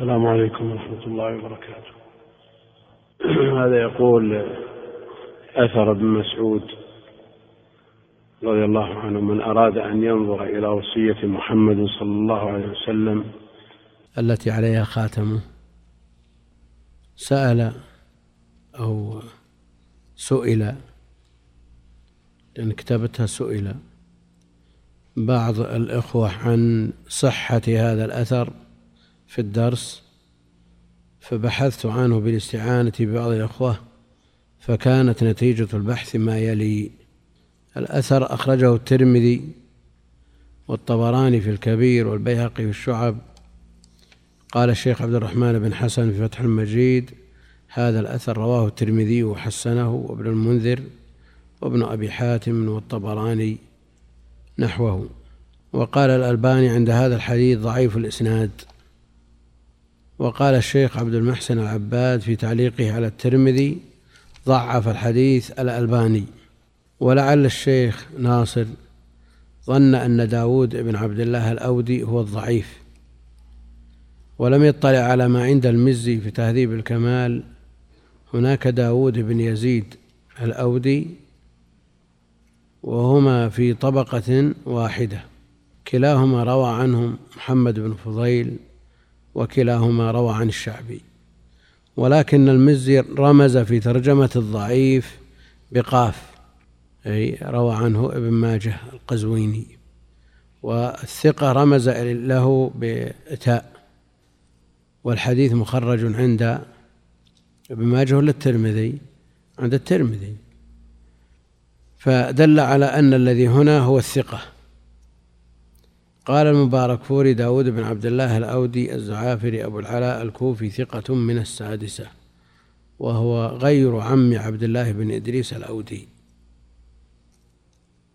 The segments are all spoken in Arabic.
السلام عليكم ورحمة الله وبركاته. هذا يقول أثر ابن مسعود رضي الله عنه من أراد أن ينظر إلى وصية محمد صلى الله عليه وسلم التي عليها خاتمه سأل أو سئل لأن كتابتها سئل بعض الإخوة عن صحة هذا الأثر في الدرس فبحثت عنه بالاستعانة ببعض الأخوة فكانت نتيجة البحث ما يلي. الأثر أخرجه الترمذي والطبراني في الكبير والبيهقي في الشعب. قال الشيخ عبد الرحمن بن حسن في فتح المجيد هذا الأثر رواه الترمذي وحسنه وابن المنذر وابن أبي حاتم والطبراني نحوه. وقال الألباني عند هذا الحديث ضعيف الإسناد. وقال الشيخ عبد المحسن العباد في تعليقه على الترمذي ضعف الحديث الألباني. ولعل الشيخ ناصر ظن أن داود بن عبد الله الأودي هو الضعيف. ولم يطلع على ما عند المزي في تهذيب الكمال هناك داود بن يزيد الأودي وهما في طبقة واحدة. كلاهما روى عنهم محمد بن فضيل وكلاهما روى عن الشعبي. ولكن المزي رمز في ترجمة الضعيف بقاف أي روى عنه ابن ماجه القزويني. والثقة رمز له بتاء والحديث مخرج عند ابن ماجه ولا الترمذي عند الترمذي. فدل على أن الذي هنا هو الثقة. قال المبارك فوري داود بن عبد الله الأودي الزعافري أبو العلاء الكوفي ثقة من السادسة وهو غير عم عبد الله بن إدريس الأودي.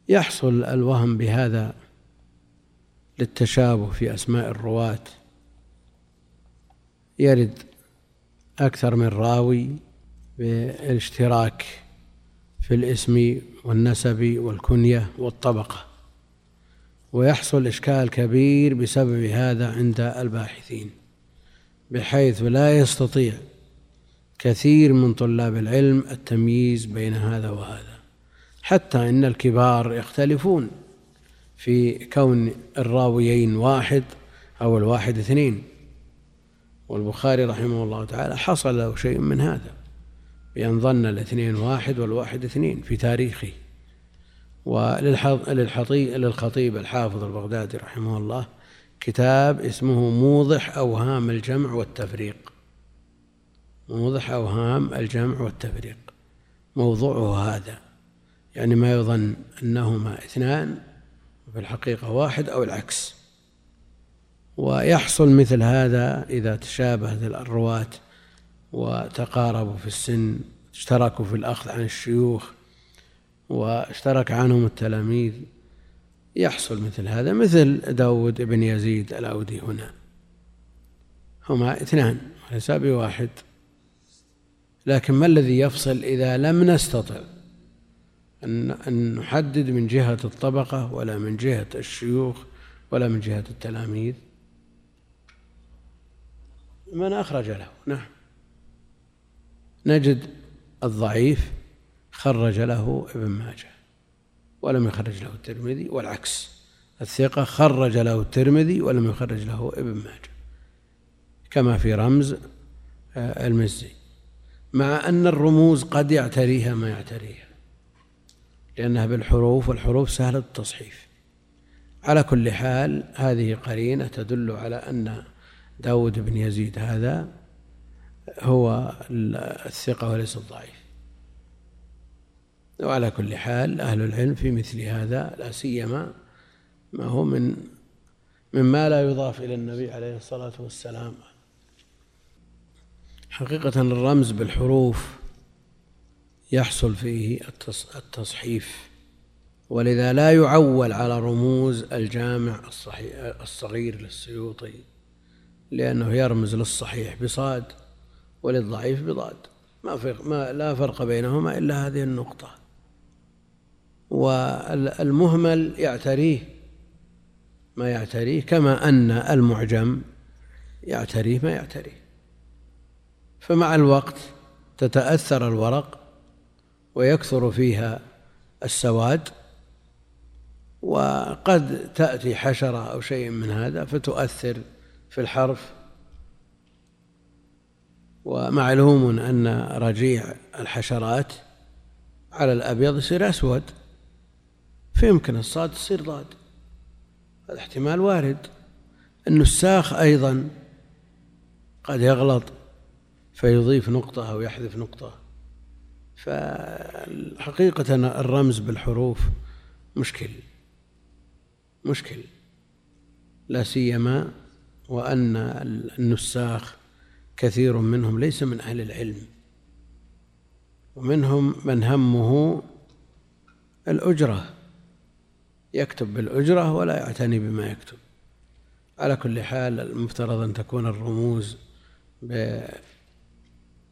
يحصل الوهم بهذا للتشابه في أسماء الرواة. يرد أكثر من راوي بالاشتراك في الاسم والنسب والكنية والطبقة. ويحصل إشكال كبير بسبب هذا عند الباحثين بحيث لا يستطيع كثير من طلاب العلم التمييز بين هذا وهذا. حتى إن الكبار يختلفون في كون الراويين واحد أو الواحد اثنين. والبخاري رحمه الله تعالى حصل له شيء من هذا بأن ظن الاثنين واحد والواحد اثنين في تاريخه. وللخطيب الحافظ البغدادي رحمه الله كتاب اسمه موضح أوهام الجمع والتفريق. موضح أوهام الجمع والتفريق. موضوعه هذا يعني ما يظن أنهما اثنان وفي الحقيقة واحد أو العكس. ويحصل مثل هذا إذا تشابهت الرواة وتقاربوا في السن اشتركوا في الأخذ عن الشيوخ واشترك عنهم التلاميذ يحصل مثل هذا مثل داود بن يزيد الأودي هنا. هما اثنان وليس بواحد. لكن ما الذي يفصل إذا لم نستطع أن نحدد من جهة الطبقة ولا من جهة الشيوخ ولا من جهة التلاميذ؟ من أخرج له. نعم. نجد الضعيف خرج له ابن ماجه ولم يخرج له الترمذي والعكس. الثقة خرج له الترمذي ولم يخرج له ابن ماجه كما في رمز آه، المزي. مع أن الرموز قد يعتريها ما يعتريها لأنها بالحروف والحروف سهلة التصحيف. على كل حال هذه قرينة تدل على أن داود بن يزيد هذا هو الثقة وليس الضعيف. وعلى كل حال أهل العلم في مثل هذا لا سيما ما هو من مما لا يضاف إلى النبي عليه الصلاة والسلام. حقيقة الرمز بالحروف يحصل فيه التصحيف. ولذا لا يعول على رموز الجامع الصغير للسيوطي لأنه يرمز للصحيح بصاد وللضعيف بضاد. ما, ما لا فرق بينهما إلا هذه النقطة. والمهمل يعتريه ما يعتريه كما أن المعجم يعتريه ما يعتريه. فمع الوقت تتأثر الورق ويكثر فيها السواد وقد تأتي حشرة أو شيء من هذا فتؤثر في الحرف. ومعلوم أن رجيع الحشرات على الأبيض يصير أسود. فيمكن الصاد تصير ضاد. هذا احتمال وارد النساخ أيضا قد يغلط فيضيف نقطة أو يحذف نقطة. فحقيقة الرمز بالحروف مشكل. مشكل. لا سيما وأن النساخ كثير منهم ليس من أهل العلم. ومنهم من همه الأجرة. يكتب بالأجرة ولا يعتني بما يكتب. على كل حال المفترض أن تكون الرموز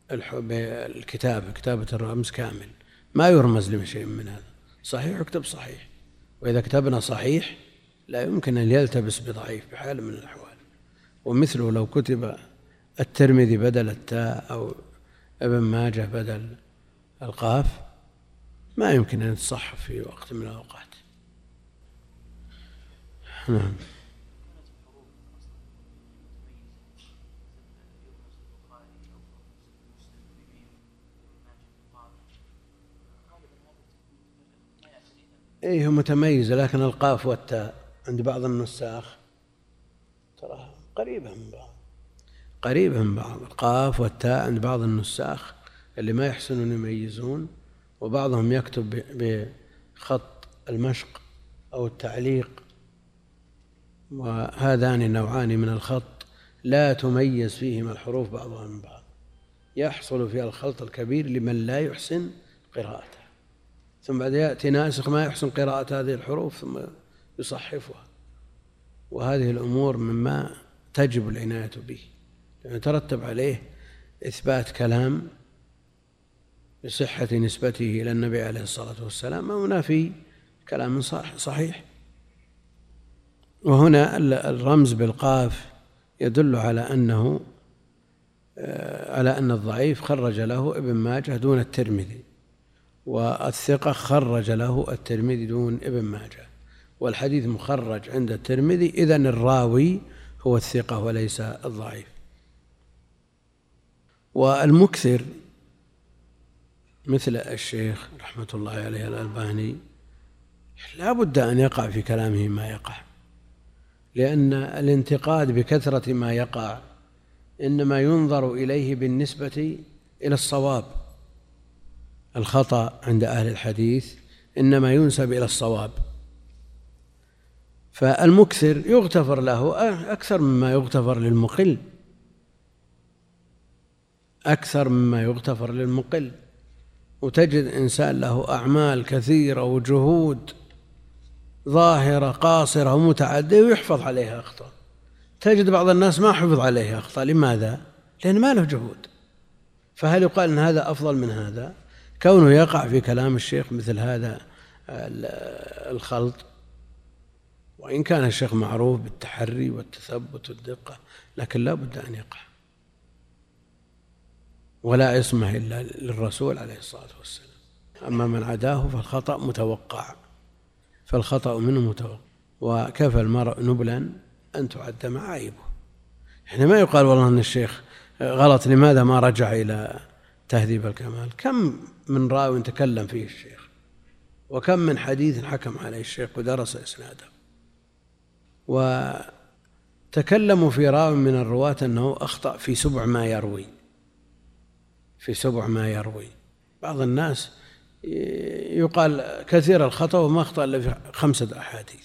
بالكتابة كتابة الرمز كامل. ما يرمز لشيء من هذا. صحيح اكتب صحيح. وإذا كتبنا صحيح لا يمكن أن يلتبس بضعيف بحال من الأحوال. ومثله لو كتب الترمذي بدل التاء أو ابن ماجه بدل القاف ما يمكن أن يتصحف في وقت من الأوقات. نعم. إيه متميزة لكن القاف والتاء عند بعض النساخ ترى قريبة من بعض. قريبة من بعض. القاف والتاء عند بعض النساخ اللي ما يحسنون يميزون وبعضهم يكتب بخط المشق أو التعليق وهذان نوعان من الخط لا تميز فيهما الحروف بعضها من بعض. يحصل فيها الخلط الكبير لمن لا يحسن قراءتها ثم بعد يأتي ناسخ ما يحسن قراءة هذه الحروف ثم يصحفها. وهذه الأمور مما تجب العناية به. لأن يترتب عليه إثبات كلام بصحة نسبته إلى النبي عليه الصلاة والسلام أو نافي كلام صحيح. وهنا الرمز بالقاف يدل على أنه آه، على أن الضعيف خرج له ابن ماجه دون الترمذي والثقة خرج له الترمذي دون ابن ماجه والحديث مخرج عند الترمذي إذن الراوي هو الثقة وليس الضعيف. والمكثر مثل الشيخ رحمة الله عليه الألباني لا بد أن يقع في كلامه ما يقع. لأن الانتقاد بكثرة ما يقع إنما ينظر إليه بالنسبة إلى الصواب. الخطأ عند أهل الحديث إنما ينسب إلى الصواب. فالمكثر يغتفر له أكثر مما يغتفر للمقل. أكثر مما يغتفر للمقل. وتجد إنسان له أعمال كثيرة وجهود ظاهرة قاصرة ومتعدية ويحفظ عليها أخطاء. تجد بعض الناس ما حفظ عليها أخطاء لماذا؟ لأن ما له جهود. فهل يقال أن هذا أفضل من هذا؟ كونه يقع في كلام الشيخ مثل هذا الخلط. وإن كان الشيخ معروف بالتحري والتثبت والدقة لكن لا بد أن يقع. ولا عصمة إلا للرسول عليه الصلاة والسلام. أما من عداه فالخطأ متوقع. فالخطأ منه متوقع وكفى المرء نبلا أن تعد معايبه. يعني ما يقال والله أن الشيخ غلط لماذا ما رجع إلى تهذيب الكمال؟ كم من راو تكلم فيه الشيخ؟ وكم من حديث حكم عليه الشيخ ودرس إسناده؟ وتكلموا في راو من الرواة أنه أخطأ في سبع ما يروي. في سبع ما يروي. بعض الناس يقال كثير الخطأ وما أخطأ إلا في خمسة أحاديث.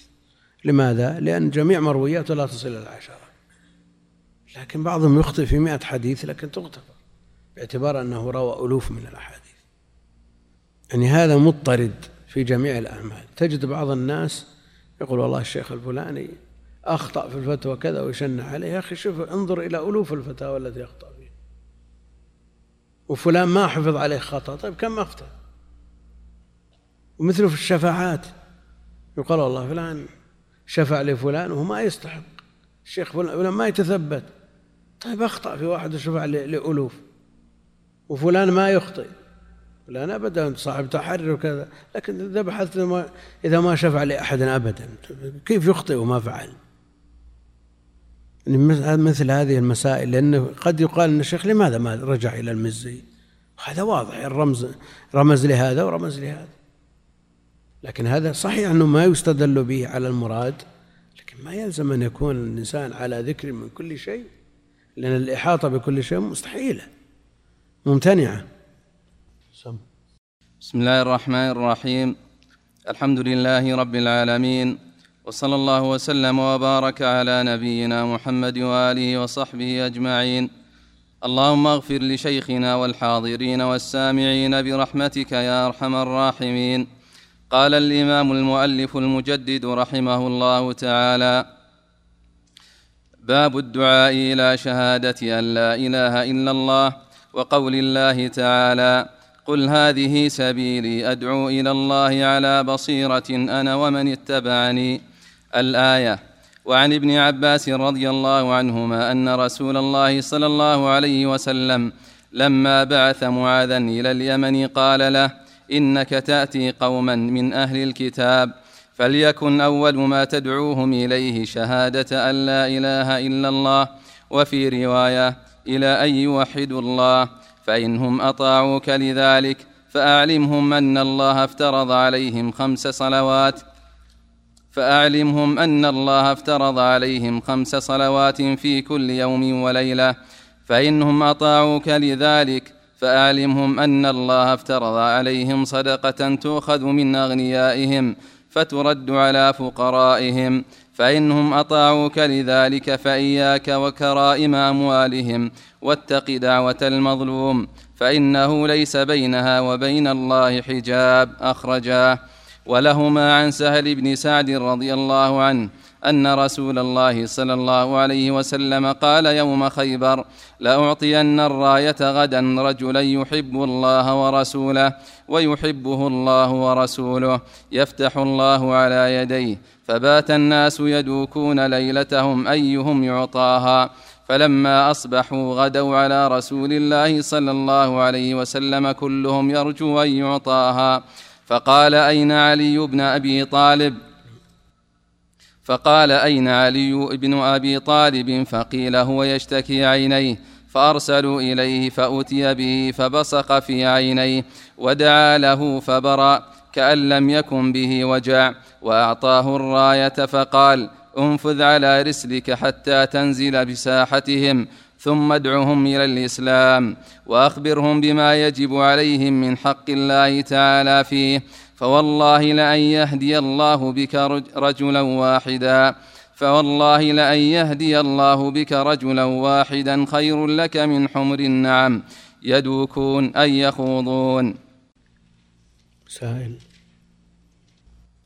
لماذا؟ لأن جميع مروياته لا تصل إلى العشرة لكن بعضهم يخطئ في مئة حديث لكن تغتفر باعتبار أنه روى ألوف من الأحاديث. يعني هذا مضطرد في جميع الأعمال. تجد بعض الناس يقول والله الشيخ الفلاني أخطأ في الفتوى كذا ويشنع عليه. يا أخي شوف انظر إلى ألوف الفتاوى التي أخطأ فيها وفلان ما حفظ عليه خطأ. طيب كم أخطأ؟ ومثله في الشفاعات. يقال والله فلان شفع لفلان وهو ما يستحق. الشيخ فلان ما يتثبت. طيب أخطأ في واحد شفع لألوف وفلان ما يخطئ. فلان أبدا صاحب تحري وكذا. لكن إذا بحثت إذا ما شفع لأحد أبدا. كيف يخطئ وما فعل؟ مثل هذه المسائل لأنه قد يقال أن الشيخ لماذا ما رجع إلى المزي؟ هذا واضح الرمز رمز لهذا ورمز لهذا. لكن هذا صحيح أنه ما يستدل به على المراد لكن ما يلزم أن يكون الإنسان على ذكر من كل شيء لأن الإحاطة بكل شيء مستحيلة ممتنعة. بسم الله الرحمن الرحيم. الحمد لله رب العالمين وصلى الله وسلم وبارك على نبينا محمد وآله وصحبه أجمعين. اللهم اغفر لشيخنا والحاضرين والسامعين برحمتك يا أرحم الراحمين. قال الإمام المؤلف المجدد رحمه الله تعالى باب الدعاء إلى شهادة أن لا إله إلا الله وقول الله تعالى قل هذه سبيلي أدعو إلى الله على بصيرة أنا ومن اتبعني. الآية وعن ابن عباس رضي الله عنهما أن رسول الله صلى الله عليه وسلم لما بعث معاذا إلى اليمن قال له إنك تأتي قوما من أهل الكتاب فليكن أول ما تدعوهم إليه شهادة أن لا إله إلا الله وفي رواية إلى أن يوحدوا الله فانهم أطاعوك لذلك فأعلمهم أن الله افترض عليهم خمس صلوات فأعلمهم أن الله افترض عليهم خمس صلوات في كل يوم وليلة فإنهم أطاعوك لذلك فأعلمهم أن الله افترض عليهم صدقة تؤخذ من أغنيائهم فترد على فقرائهم فإنهم أطاعوك لذلك فإياك وكرائم أموالهم واتق دعوة المظلوم فإنه ليس بينها وبين الله حجاب أخرجاه. ولهما عن سهل بن سعد رضي الله عنه أن رسول الله صلى الله عليه وسلم قال يوم خيبر لاعطين الراية غدا رجلا يحب الله ورسوله ويحبه الله ورسوله يفتح الله على يديه فبات الناس يدوكون ليلتهم أيهم يعطاها فلما أصبحوا غدوا على رسول الله صلى الله عليه وسلم كلهم يرجو أن يعطاها فقال أين علي بن أبي طالب؟ فقال أين علي بن أبي طالب فقيل هو يشتكي عينيه فأرسلوا إليه فأتي به فبصق في عينيه ودعا له فبرأ كأن لم يكن به وجع وأعطاه الراية فقال انفذ على رسلك حتى تنزل بساحتهم ثم ادعهم إلى الإسلام وأخبرهم بما يجب عليهم من حق الله تعالى فيه فوالله لأن يهدي الله بك رجلا واحدا. فوالله لأن يهدي الله بك رجلا واحدا خير لك من حمر النعم. يدوكون أن يخوضون. سائل.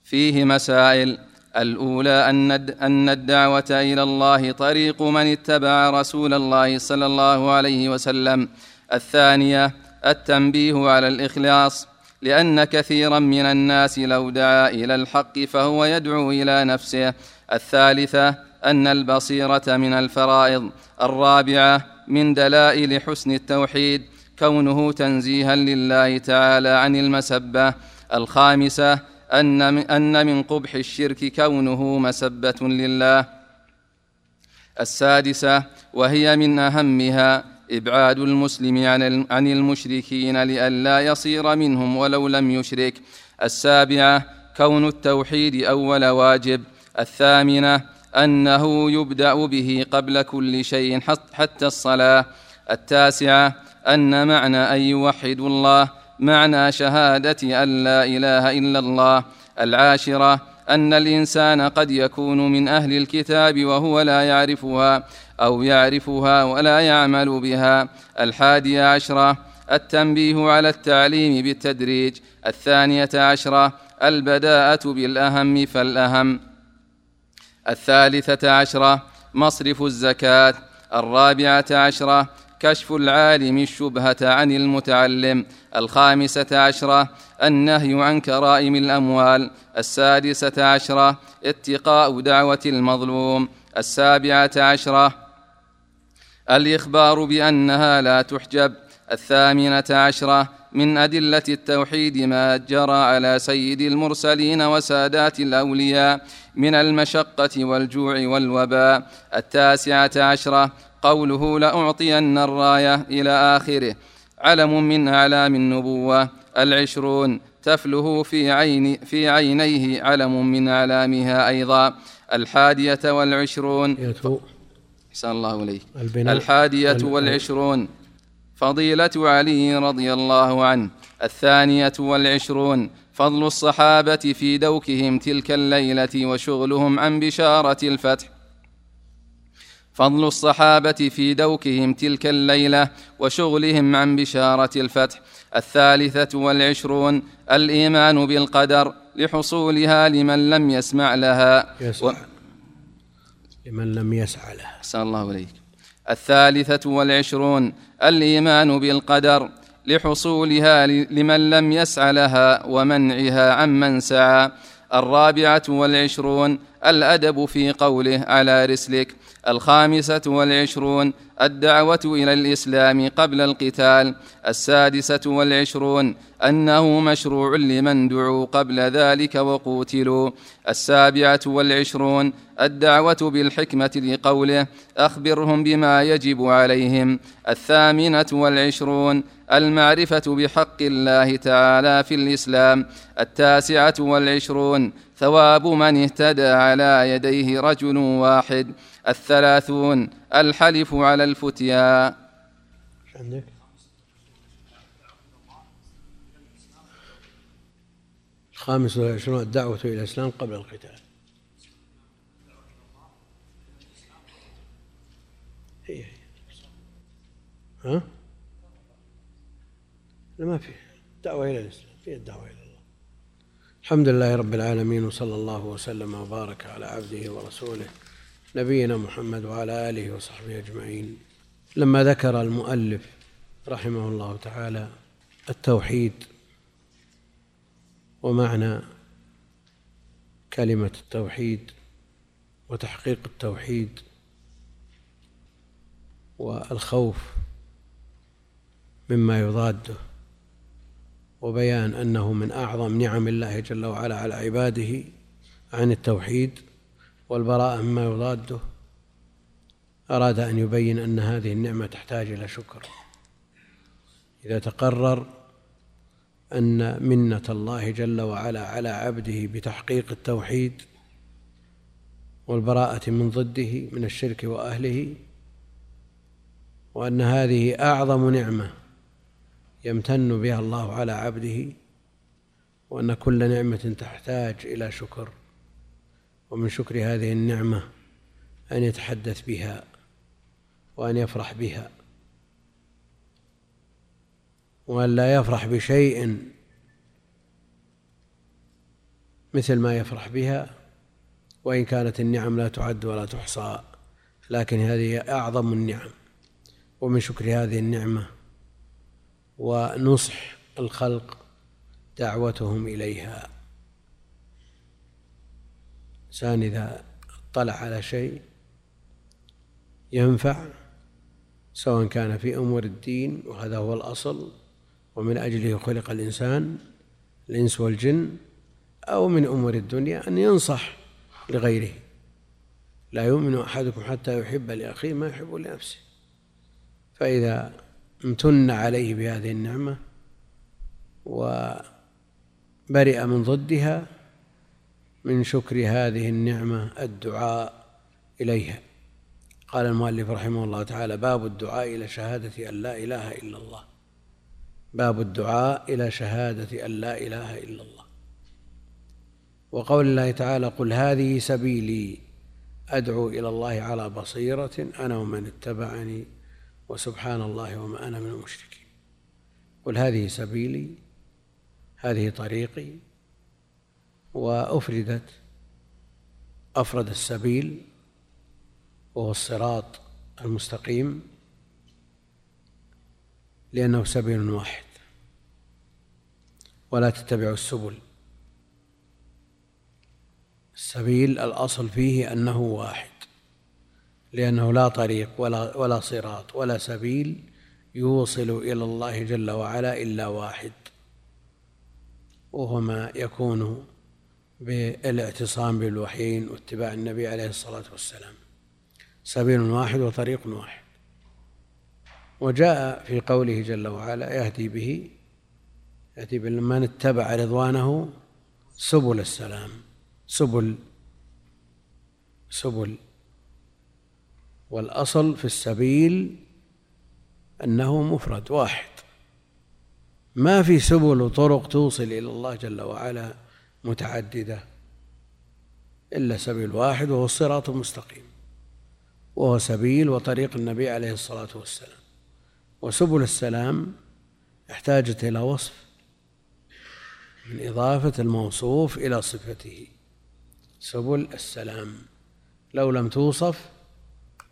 فيه مسائل. الأولى أن أن الدعوة إلى الله طريق من اتبع رسول الله صلى الله عليه وسلم. الثانية التنبيه على الإخلاص. لأن كثيرا من الناس لو دعا إلى الحق فهو يدعو إلى نفسه. الثالثة أن البصيرة من الفرائض. الرابعة من دلائل حسن التوحيد كونه تنزيها لله تعالى عن المسبة. الخامسة أن من قبح الشرك كونه مسبة لله. السادسة وهي من أهمها إبعاد المسلم عن المشركين لئلا يصير منهم ولو لم يشرك. السابعة كون التوحيد أول واجب. الثامنة أنه يبدأ به قبل كل شيء حتى الصلاة. التاسعة أن معنى أن يوحدوا الله معنى شهادة أن لا إله إلا الله. العاشرة أن الإنسان قد يكون من أهل الكتاب وهو لا يعرفها أو يعرفها ولا يعمل بها. الحادية عشرة التنبيه على التعليم بالتدريج. الثانية عشرة البداءة بالأهم فالأهم. الثالثة عشرة مصرف الزكاة. الرابعة عشرة كشف العالم الشبهة عن المتعلم الخامسة عشرة النهي عن كرائم الأموال السادسة عشرة اتقاء دعوة المظلوم السابعة عشرة الإخبار بأنها لا تحجب الثامنة عشرة من أدلة التوحيد ما جرى على سيد المرسلين وسادات الأولياء من المشقة والجوع والوباء. التاسعة عشرة قوله لأعطين الراية إلى آخره. علم من أعلام النبوة. العشرون تفله في عين في عينيه علم من أعلامها أيضا. الحادية والعشرون أحسن الله إليك الحادية والعشرون فضيلة علي رضي الله عنه الثانية والعشرون فضل الصحابة في دوكهم تلك الليلة وشغلهم عن بشارة الفتح. فضل الصحابة في دوكهم تلك الليلة وشغلهم عن بشارة الفتح. الثالثة والعشرون الإيمان بالقدر لحصولها لمن لم يسمع لها. و... لمن لم يسعى لها. أحسن الله إليك الثالثة والعشرون الإيمان بالقدر لحصولها لمن لم يسعى لها ومنعها عمن سعى. الرابعة والعشرون الأدب في قوله على رسلك. الخامسة والعشرون الدعوة إلى الإسلام قبل القتال السادسة والعشرون أنه مشروع لمن دعوا قبل ذلك وقوتلوا السابعة والعشرون الدعوة بالحكمة لقوله أخبرهم بما يجب عليهم الثامنة والعشرون المعرفة بحق الله تعالى في الإسلام التاسعة والعشرون ثواب من اهتدى على يديه رجل واحد الثلاثون الحلف على الفتيا. عندك؟ الخامس والعشرون الدعوة إلى الإسلام قبل القتال. هي ها؟ لا ما في. دعوة إلى الإسلام في الدعوة إلى الله. الحمد لله رب العالمين وصلى الله وسلم وبارك على عبده ورسوله. نبينا محمد وعلى آله وصحبه أجمعين. لما ذكر المؤلف رحمه الله تعالى التوحيد ومعنى كلمة التوحيد وتحقيق التوحيد والخوف مما يضاده وبيان أنه من أعظم نعم الله جل وعلا على عباده عن التوحيد والبراءة مما يضاده. أراد أن يبين أن هذه النعمة تحتاج إلى شكر. إذا تقرر أن منة الله جل وعلا على عبده بتحقيق التوحيد والبراءة من ضده من الشرك وأهله وأن هذه أعظم نعمة يمتن بها الله على عبده وأن كل نعمة تحتاج إلى شكر. ومن شكر هذه النعمة أن يتحدث بها وأن يفرح بها. وأن لا يفرح بشيء مثل ما يفرح بها وإن كانت النعم لا تعد ولا تحصى لكن هذه أعظم النعم. ومن شكر هذه النعمة ونصح الخلق دعوتهم إليها. الإنسان إذا اطلع على شيء ينفع سواء كان في أمور الدين وهذا هو الأصل ومن أجله خلق الإنسان الإنس والجن أو من أمور الدنيا أن ينصح لغيره. لا يؤمن أحدكم حتى يحب لأخيه ما يحب لنفسه. فإذا امتن عليه بهذه النعمة وبرئ من ضدها من شكر هذه النعمة الدعاء إليها. قال المؤلف رحمه الله تعالى باب الدعاء إلى شهادة أن لا إله إلا الله. باب الدعاء إلى شهادة أن لا إله إلا الله. وقول الله تعالى قل هذه سبيلي أدعو إلى الله على بصيرة أنا ومن اتبعني وسبحان الله وما أنا من المشركين. قل هذه سبيلي هذه طريقي وأفردت أفرد السبيل وهو الصراط المستقيم لأنه سبيل واحد. ولا تتبعوا السبل. السبيل الأصل فيه أنه واحد لأنه لا طريق ولا ولا صراط ولا سبيل يوصل إلى الله جل وعلا إلا واحد وهو ما يكون بالاعتصام بالوحيين واتباع النبي عليه الصلاة والسلام. سبيل واحد وطريق واحد. وجاء في قوله جل وعلا يهدي به يهدي من اتبع رضوانه سبل السلام سبل سبل. والأصل في السبيل أنه مفرد واحد. ما في سبل وطرق توصل إلى الله جل وعلا متعددة إلا سبيل واحد وهو الصراط المستقيم وهو سبيل وطريق النبي عليه الصلاة والسلام. وسبل السلام احتاجت إلى وصف من إضافة الموصوف إلى صفته. سبل السلام لو لم توصف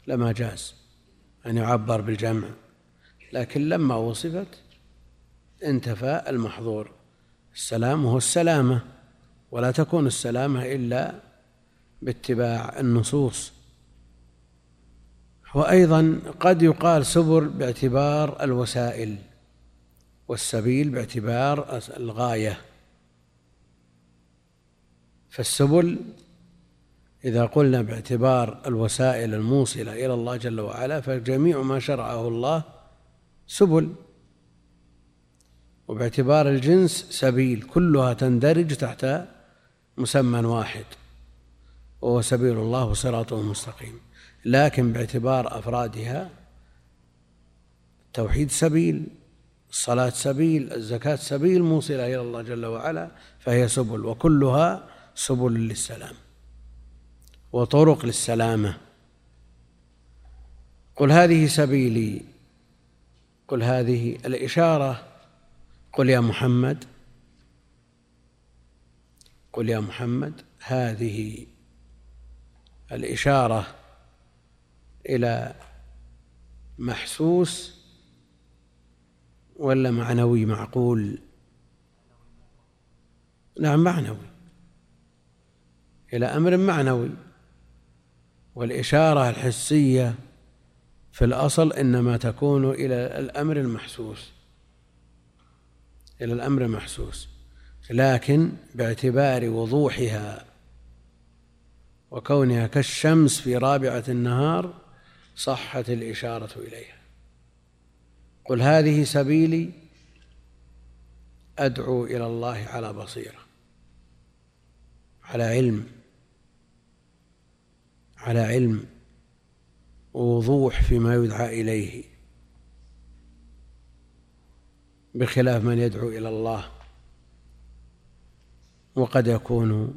لما جاز أن يعبر بالجمع لكن لما وصفت انتفى المحظور. السلام هو السلامة. ولا تكون السلامة إلا باتباع النصوص. وأيضا قد يقال سبل باعتبار الوسائل والسبيل باعتبار الغاية. فالسبل إذا قلنا باعتبار الوسائل الموصلة إلى الله جل وعلا فجميع ما شرعه الله سبل. وباعتبار الجنس سبيل كلها تندرج تحت مسمى واحد وهو سبيل الله وصراطه المستقيم. لكن باعتبار أفرادها التوحيد سبيل الصلاة سبيل الزكاة سبيل موصلة إلى الله جل وعلا فهي سبل وكلها سبل للسلام وطرق للسلامة. قل هذه سبيلي قل هذه الإشارة قل يا محمد قل يا محمد هذه الإشارة إلى محسوس ولا معنوي معقول؟ نعم معنوي. إلى أمر معنوي. والإشارة الحسية في الأصل إنما تكون إلى الأمر المحسوس. إلى الأمر المحسوس. لكن باعتبار وضوحها وكونها كالشمس في رابعة النهار صحت الإشارة إليها. قل هذه سبيلي أدعو إلى الله على بصيرة على علم على علم ووضوح فيما يدعى إليه بخلاف من يدعو إلى الله. وقد يكون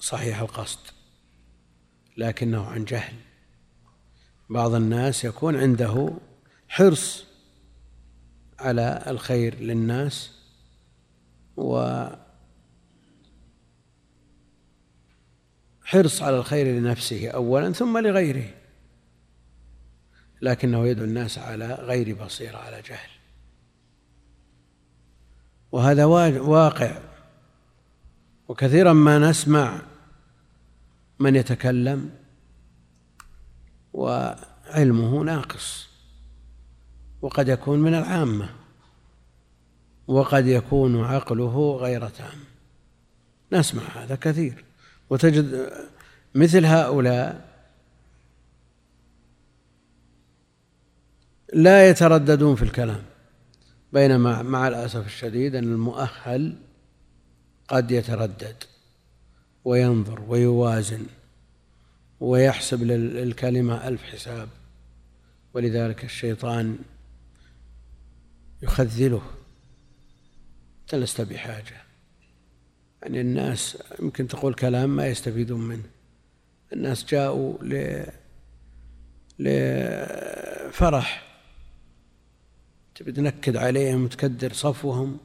صحيح القصد لكنه عن جهل. بعض الناس يكون عنده حرص على الخير للناس و حرص على الخير لنفسه اولا ثم لغيره لكنه يدعو الناس على غير بصيرة على جهل. وهذا واقع. وكثيرا ما نسمع من يتكلم وعلمه ناقص وقد يكون من العامة وقد يكون عقله غير تام. نسمع هذا كثير وتجد مثل هؤلاء لا يترددون في الكلام بينما مع الأسف الشديد أن المؤهل قد يتردد وينظر ويوازن ويحسب للكلمة ألف حساب. ولذلك الشيطان يخذله. أنت لست بحاجة. يعني الناس يمكن تقول كلام ما يستفيدون منه. الناس جاءوا ل لفرح. تبي تنكد عليهم وتكدر صفوهم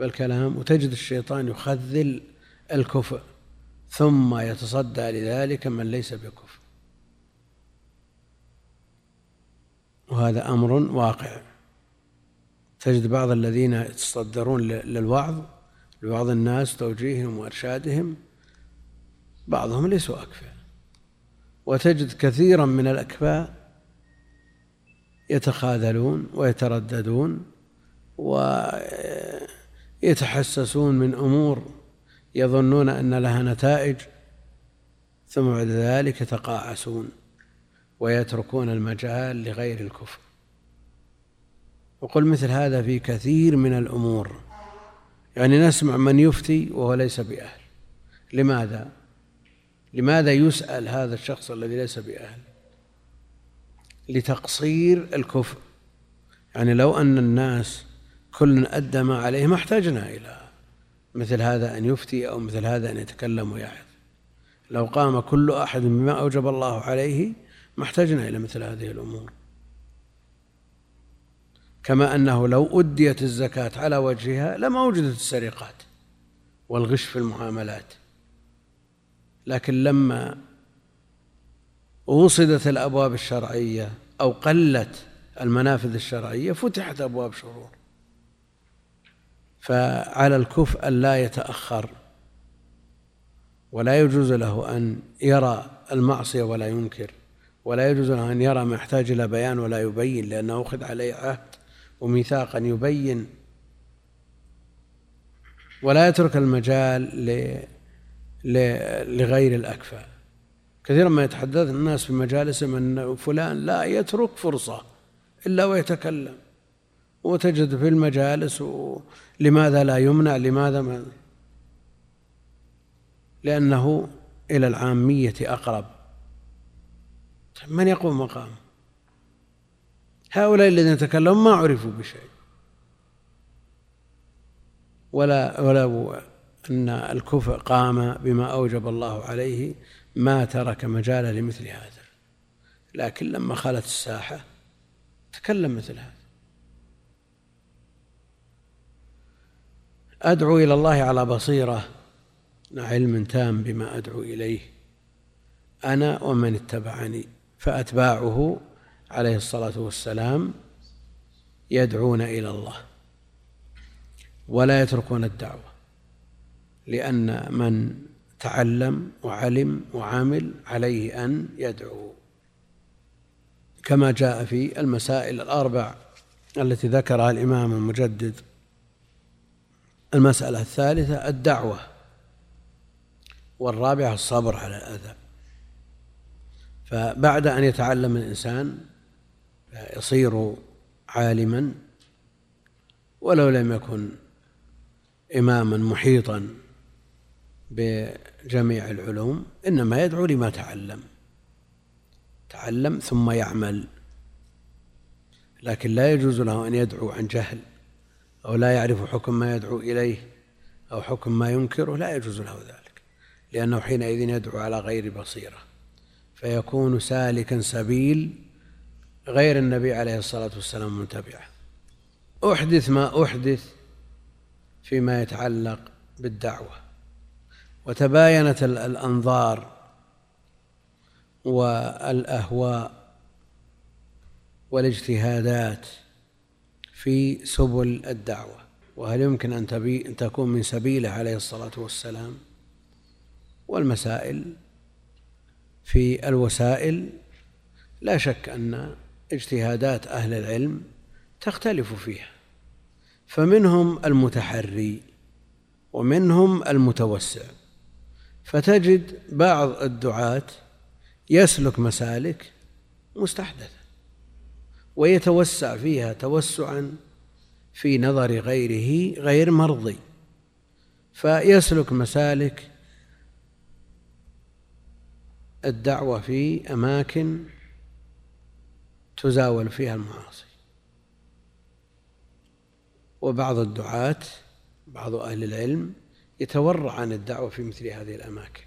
بالكلام وتجد الشيطان يخذل الكفء ثم يتصدى لذلك من ليس بكفء وهذا أمر واقع. تجد بعض الذين يتصدرون للوعظ لبعض الناس توجيههم وإرشادهم بعضهم ليسوا أكفى وتجد كثيرا من الأكفاء يتخاذلون ويترددون ويتحسسون من أمور يظنون أن لها نتائج ثم بعد ذلك يتقاعسون ويتركون المجال لغير الكفر وقل مثل هذا في كثير من الأمور يعني نسمع من يفتي وهو ليس بأهل لماذا؟ لماذا يسأل هذا الشخص الذي ليس بأهل؟ لتقصير الكفر يعني لو أن الناس كل أدى ما عليه ما احتجنا إلى مثل هذا أن يفتي أو مثل هذا أن يتكلم ويعظ. لو قام كل أحد بما أوجب الله عليه ما احتجنا إلى مثل هذه الأمور. كما أنه لو أديت الزكاة على وجهها لما وجدت السرقات والغش في المعاملات. لكن لما وصدت الأبواب الشرعية أو قلت المنافذ الشرعية فتحت أبواب شرور. فعلى الكفء أن لا يتأخر ولا يجوز له أن يرى المعصية ولا ينكر ولا يجوز له أن يرى ما يحتاج إلى بيان ولا يبين لأنه أخذ عليه عهد وميثاقا يبين ولا يترك المجال لغير الأكفاء. كثيرا ما يتحدث الناس في مجالسهم أن فلان لا يترك فرصة إلا ويتكلم وتجد في المجالس لماذا لا يمنع؟ لماذا ما؟ لأنه إلى العامية أقرب. من يقوم مقام؟ هؤلاء الذين يتكلمون ما عرفوا بشيء. ولا ولا أن الكفر قام بما أوجب الله عليه ما ترك مجالا لمثل هذا. لكن لما خلت الساحة تكلم مثل هذا. أدعو إلى الله على بصيرة. علم تام بما أدعو إليه. أنا ومن اتبعني. فأتباعه عليه الصلاة والسلام يدعون إلى الله. ولا يتركون الدعوة. لأن من تعلم وعلم وعامل عليه أن يدعو. كما جاء في المسائل الأربع التي ذكرها الإمام المجدد المسألة الثالثة الدعوة والرابعة الصبر على الأذى. فبعد أن يتعلم الإنسان يصير عالما ولو لم يكن إماما محيطا بجميع العلوم إنما يدعو لما تعلم. تعلم ثم يعمل لكن لا يجوز له أن يدعو عن جهل. أو لا يعرف حكم ما يدعو إليه أو حكم ما ينكره لا يجوز له ذلك لأنه حينئذ يدعو على غير بصيرة فيكون سالكا سبيل غير النبي عليه الصلاة والسلام متبعه أحدث ما أحدث فيما يتعلق بالدعوة وتباينت الأنظار والأهواء والاجتهادات في سبل الدعوة وهل يمكن أن, تكون من سبيله عليه الصلاة والسلام؟ والمسائل في الوسائل لا شك أن اجتهادات أهل العلم تختلف فيها فمنهم المتحري ومنهم المتوسع فتجد بعض الدعاة يسلك مسالك مستحدثة. ويتوسع فيها توسعا في نظر غيره غير مرضي فيسلك مسالك الدعوة في أماكن تزاول فيها المعاصي. وبعض الدعاة بعض أهل العلم يتورع عن الدعوة في مثل هذه الأماكن.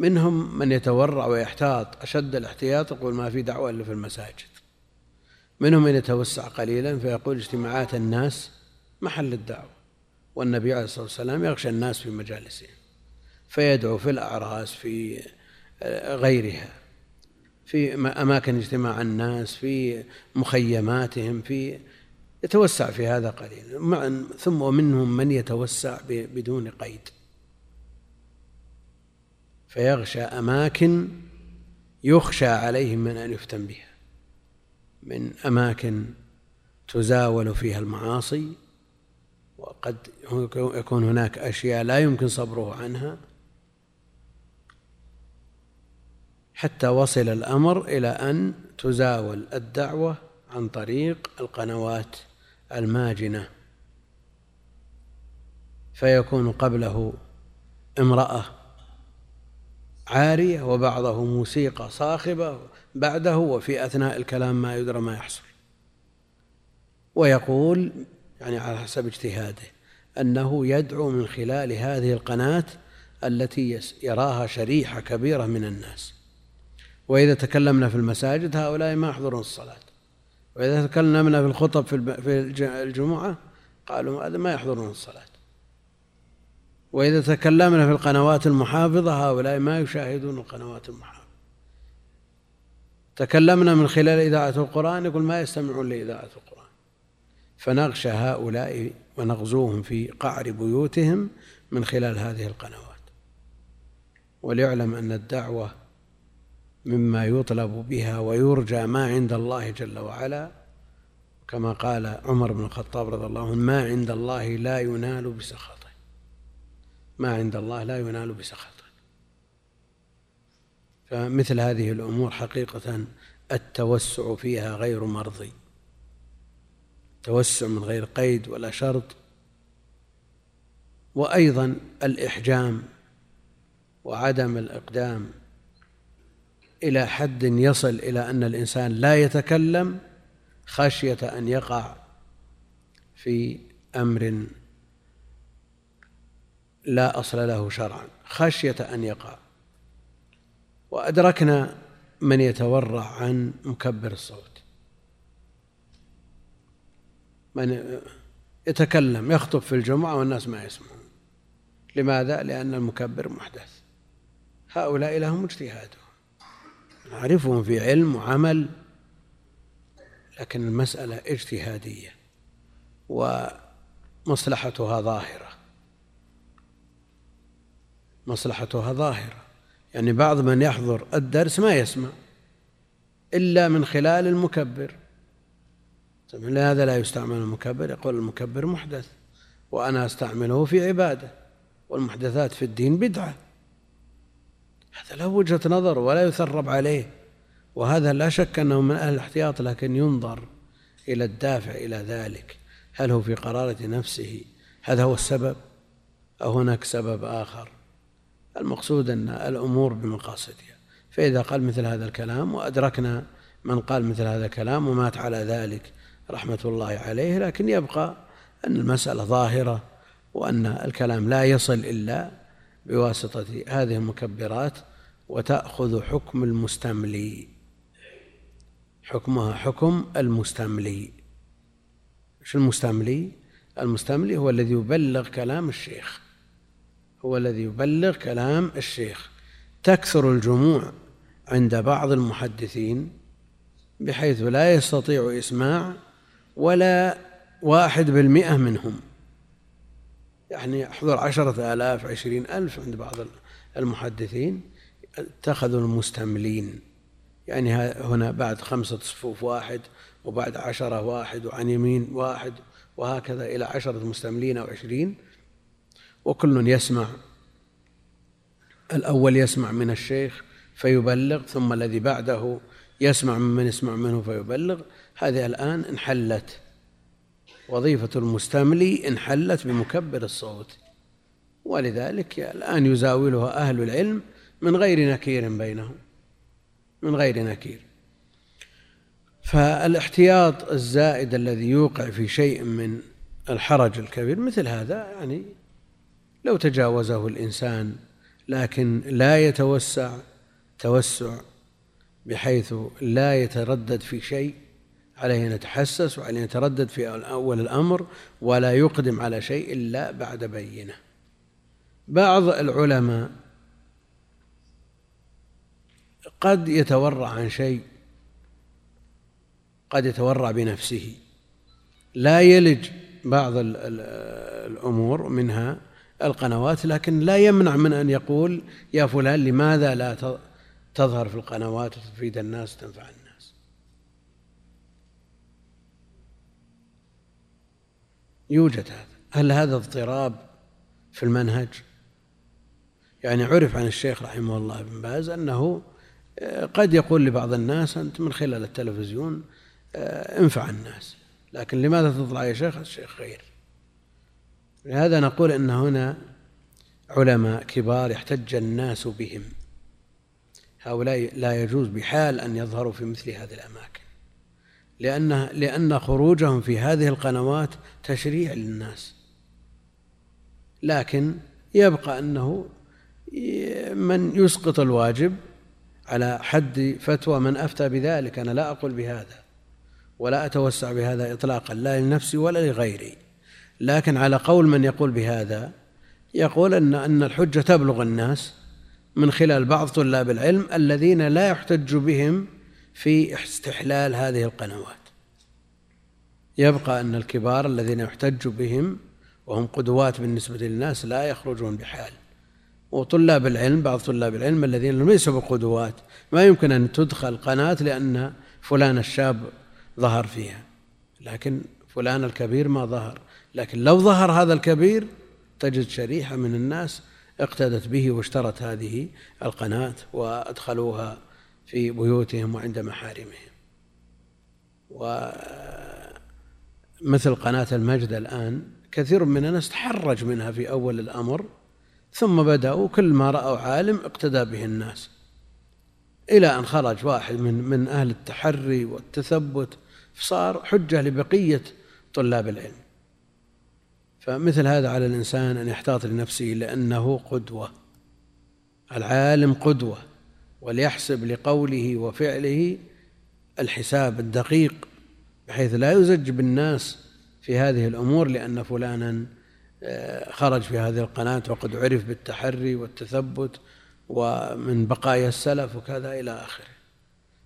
منهم من يتورع ويحتاط أشد الاحتياط يقول ما في دعوة إلا في المساجد. منهم من يتوسع قليلا فيقول اجتماعات الناس محل الدعوة والنبي عليه الصلاة والسلام يغشى الناس في مجالسهم فيدعو في الأعراس في غيرها في أماكن اجتماع الناس في مخيماتهم في يتوسع في هذا قليلا. ثم ومنهم من يتوسع بدون قيد. فيغشى أماكن يخشى عليهم من أن يفتن بها من أماكن تزاول فيها المعاصي وقد يكون هناك أشياء لا يمكن صبره عنها. حتى وصل الأمر إلى أن تزاول الدعوة عن طريق القنوات الماجنة. فيكون قبله امرأة عارية وبعضه موسيقى صاخبة بعده وفي أثناء الكلام ما يدرى ما يحصل. ويقول يعني على حسب اجتهاده أنه يدعو من خلال هذه القناة التي يراها شريحة كبيرة من الناس. وإذا تكلمنا في المساجد هؤلاء ما يحضرون الصلاة. وإذا تكلمنا في الخطب في الجمعة قالوا هذا ما يحضرون الصلاة. وإذا تكلمنا في القنوات المحافظة هؤلاء ما يشاهدون القنوات المحافظة. تكلمنا من خلال إذاعة القرآن يقول ما يستمعون لإذاعة القرآن. فنغشى هؤلاء ونغزوهم في قعر بيوتهم من خلال هذه القنوات. وليعلم أن الدعوة مما يطلب بها ويرجى ما عند الله جل وعلا. كما قال عمر بن الخطاب رضي الله عنه ما عند الله لا ينال بسخطه ما عند الله لا ينال بسخطه فمثل هذه الأمور حقيقة التوسع فيها غير مرضي. توسع من غير قيد ولا شرط. وأيضا الإحجام وعدم الإقدام. إلى حد يصل إلى أن الإنسان لا يتكلم خشية أن يقع في أمر لا أصل له شرعا خشية أن يقع. وأدركنا من يتورع عن مكبر الصوت. من يتكلم يخطب في الجمعة والناس ما يسمعون. لماذا؟ لأن المكبر محدث. هؤلاء لهم اجتهادهم. نعرفهم في علم وعمل لكن المسألة اجتهادية ومصلحتها ظاهرة. مصلحتها ظاهرة. يعني بعض من يحضر الدرس ما يسمع إلا من خلال المكبر. لهذا لا يستعمل المكبر يقول المكبر محدث وأنا أستعمله في عبادة والمحدثات في الدين بدعة. هذا له وجهة نظر ولا يثرب عليه وهذا لا شك أنه من أهل الاحتياط لكن ينظر إلى الدافع إلى ذلك. هل هو في قرارة نفسه؟ هذا هو السبب أو هناك سبب آخر؟ المقصود أن الأمور بمقاصدها. فإذا قال مثل هذا الكلام وأدركنا من قال مثل هذا الكلام ومات على ذلك رحمة الله عليه لكن يبقى أن المسألة ظاهرة وأن الكلام لا يصل إلا بواسطة هذه المكبرات وتأخذ حكم المستملي. حكمها حكم المستملي. إيش المستملي؟ المستملي هو الذي يبلغ كلام الشيخ. هو الذي يبلغ كلام الشيخ. تكثر الجموع عند بعض المحدثين بحيث لا يستطيع إسماع ولا واحد بالمئة منهم. يعني يحضر عشرة آلاف عشرين ألف عند بعض المحدثين. اتخذوا المستملين. يعني هنا بعد خمسة صفوف واحد وبعد عشرة واحد وعن يمين واحد وهكذا إلى عشرة مستملين أو عشرين. وكل يسمع الأول يسمع من الشيخ فيبلغ ثم الذي بعده يسمع ممن يسمع منه فيبلغ. هذه الآن انحلت وظيفة المستملي انحلت بمكبر الصوت. ولذلك الآن يزاولها أهل العلم من غير نكير بينهم من غير نكير. فالاحتياط الزائد الذي يوقع في شيء من الحرج الكبير مثل هذا يعني لو تجاوزه الإنسان لكن لا يتوسع توسع بحيث لا يتردد في شيء عليه أن يتحسس وعليه أن يتردد في أول الأمر ولا يقدم على شيء إلا بعد بينة. بعض العلماء قد يتورع عن شيء قد يتورع بنفسه. لا يلج بعض الأمور منها القنوات لكن لا يمنع من أن يقول يا فلان لماذا لا تظهر في القنوات وتفيد الناس وتنفع الناس؟ يوجد هذا. هل هذا اضطراب في المنهج؟ يعني عرف عن الشيخ رحمه الله ابن باز أنه آه، قد يقول لبعض الناس أنت من خلال التلفزيون آه، انفع الناس لكن لماذا تطلع يا شيخ؟ الشيخ خير لهذا نقول أن هنا علماء كبار يحتج الناس بهم. هؤلاء لا يجوز بحال أن يظهروا في مثل هذه الأماكن لأن لأن خروجهم في هذه القنوات تشريع للناس. لكن يبقى أنه من يسقط الواجب على حد فتوى من أفتى بذلك أنا لا أقول بهذا ولا أتوسع بهذا إطلاقا لا لنفسي ولا لغيري. لكن على قول من يقول بهذا يقول أن أن الحجة تبلغ الناس من خلال بعض طلاب العلم الذين لا يحتج بهم في استحلال هذه القنوات. يبقى أن الكبار الذين يحتج بهم وهم قدوات بالنسبة للناس لا يخرجون بحال. وطلاب العلم بعض طلاب العلم الذين ليسوا بقدوات ما يمكن أن تدخل قناة لأن فلان الشاب ظهر فيها. لكن فلان الكبير ما ظهر. لكن لو ظهر هذا الكبير تجد شريحة من الناس اقتدت به واشترت هذه القناة وأدخلوها في بيوتهم وعند محارمهم. ومثل قناة المجد الآن كثير من الناس تحرج منها في أول الأمر ثم بدأوا كل ما رأوا عالم اقتدى به الناس. إلى أن خرج واحد من من أهل التحري والتثبت صار حجة لبقية طلاب العلم. فمثل هذا على الإنسان أن يحتاط لنفسه لأنه قدوة. العالم قدوة وليحسب لقوله وفعله الحساب الدقيق بحيث لا يزج بالناس في هذه الأمور لأن فلانا آه، خرج في هذه القناة وقد عرف بالتحري والتثبت ومن بقايا السلف وكذا إلى آخره.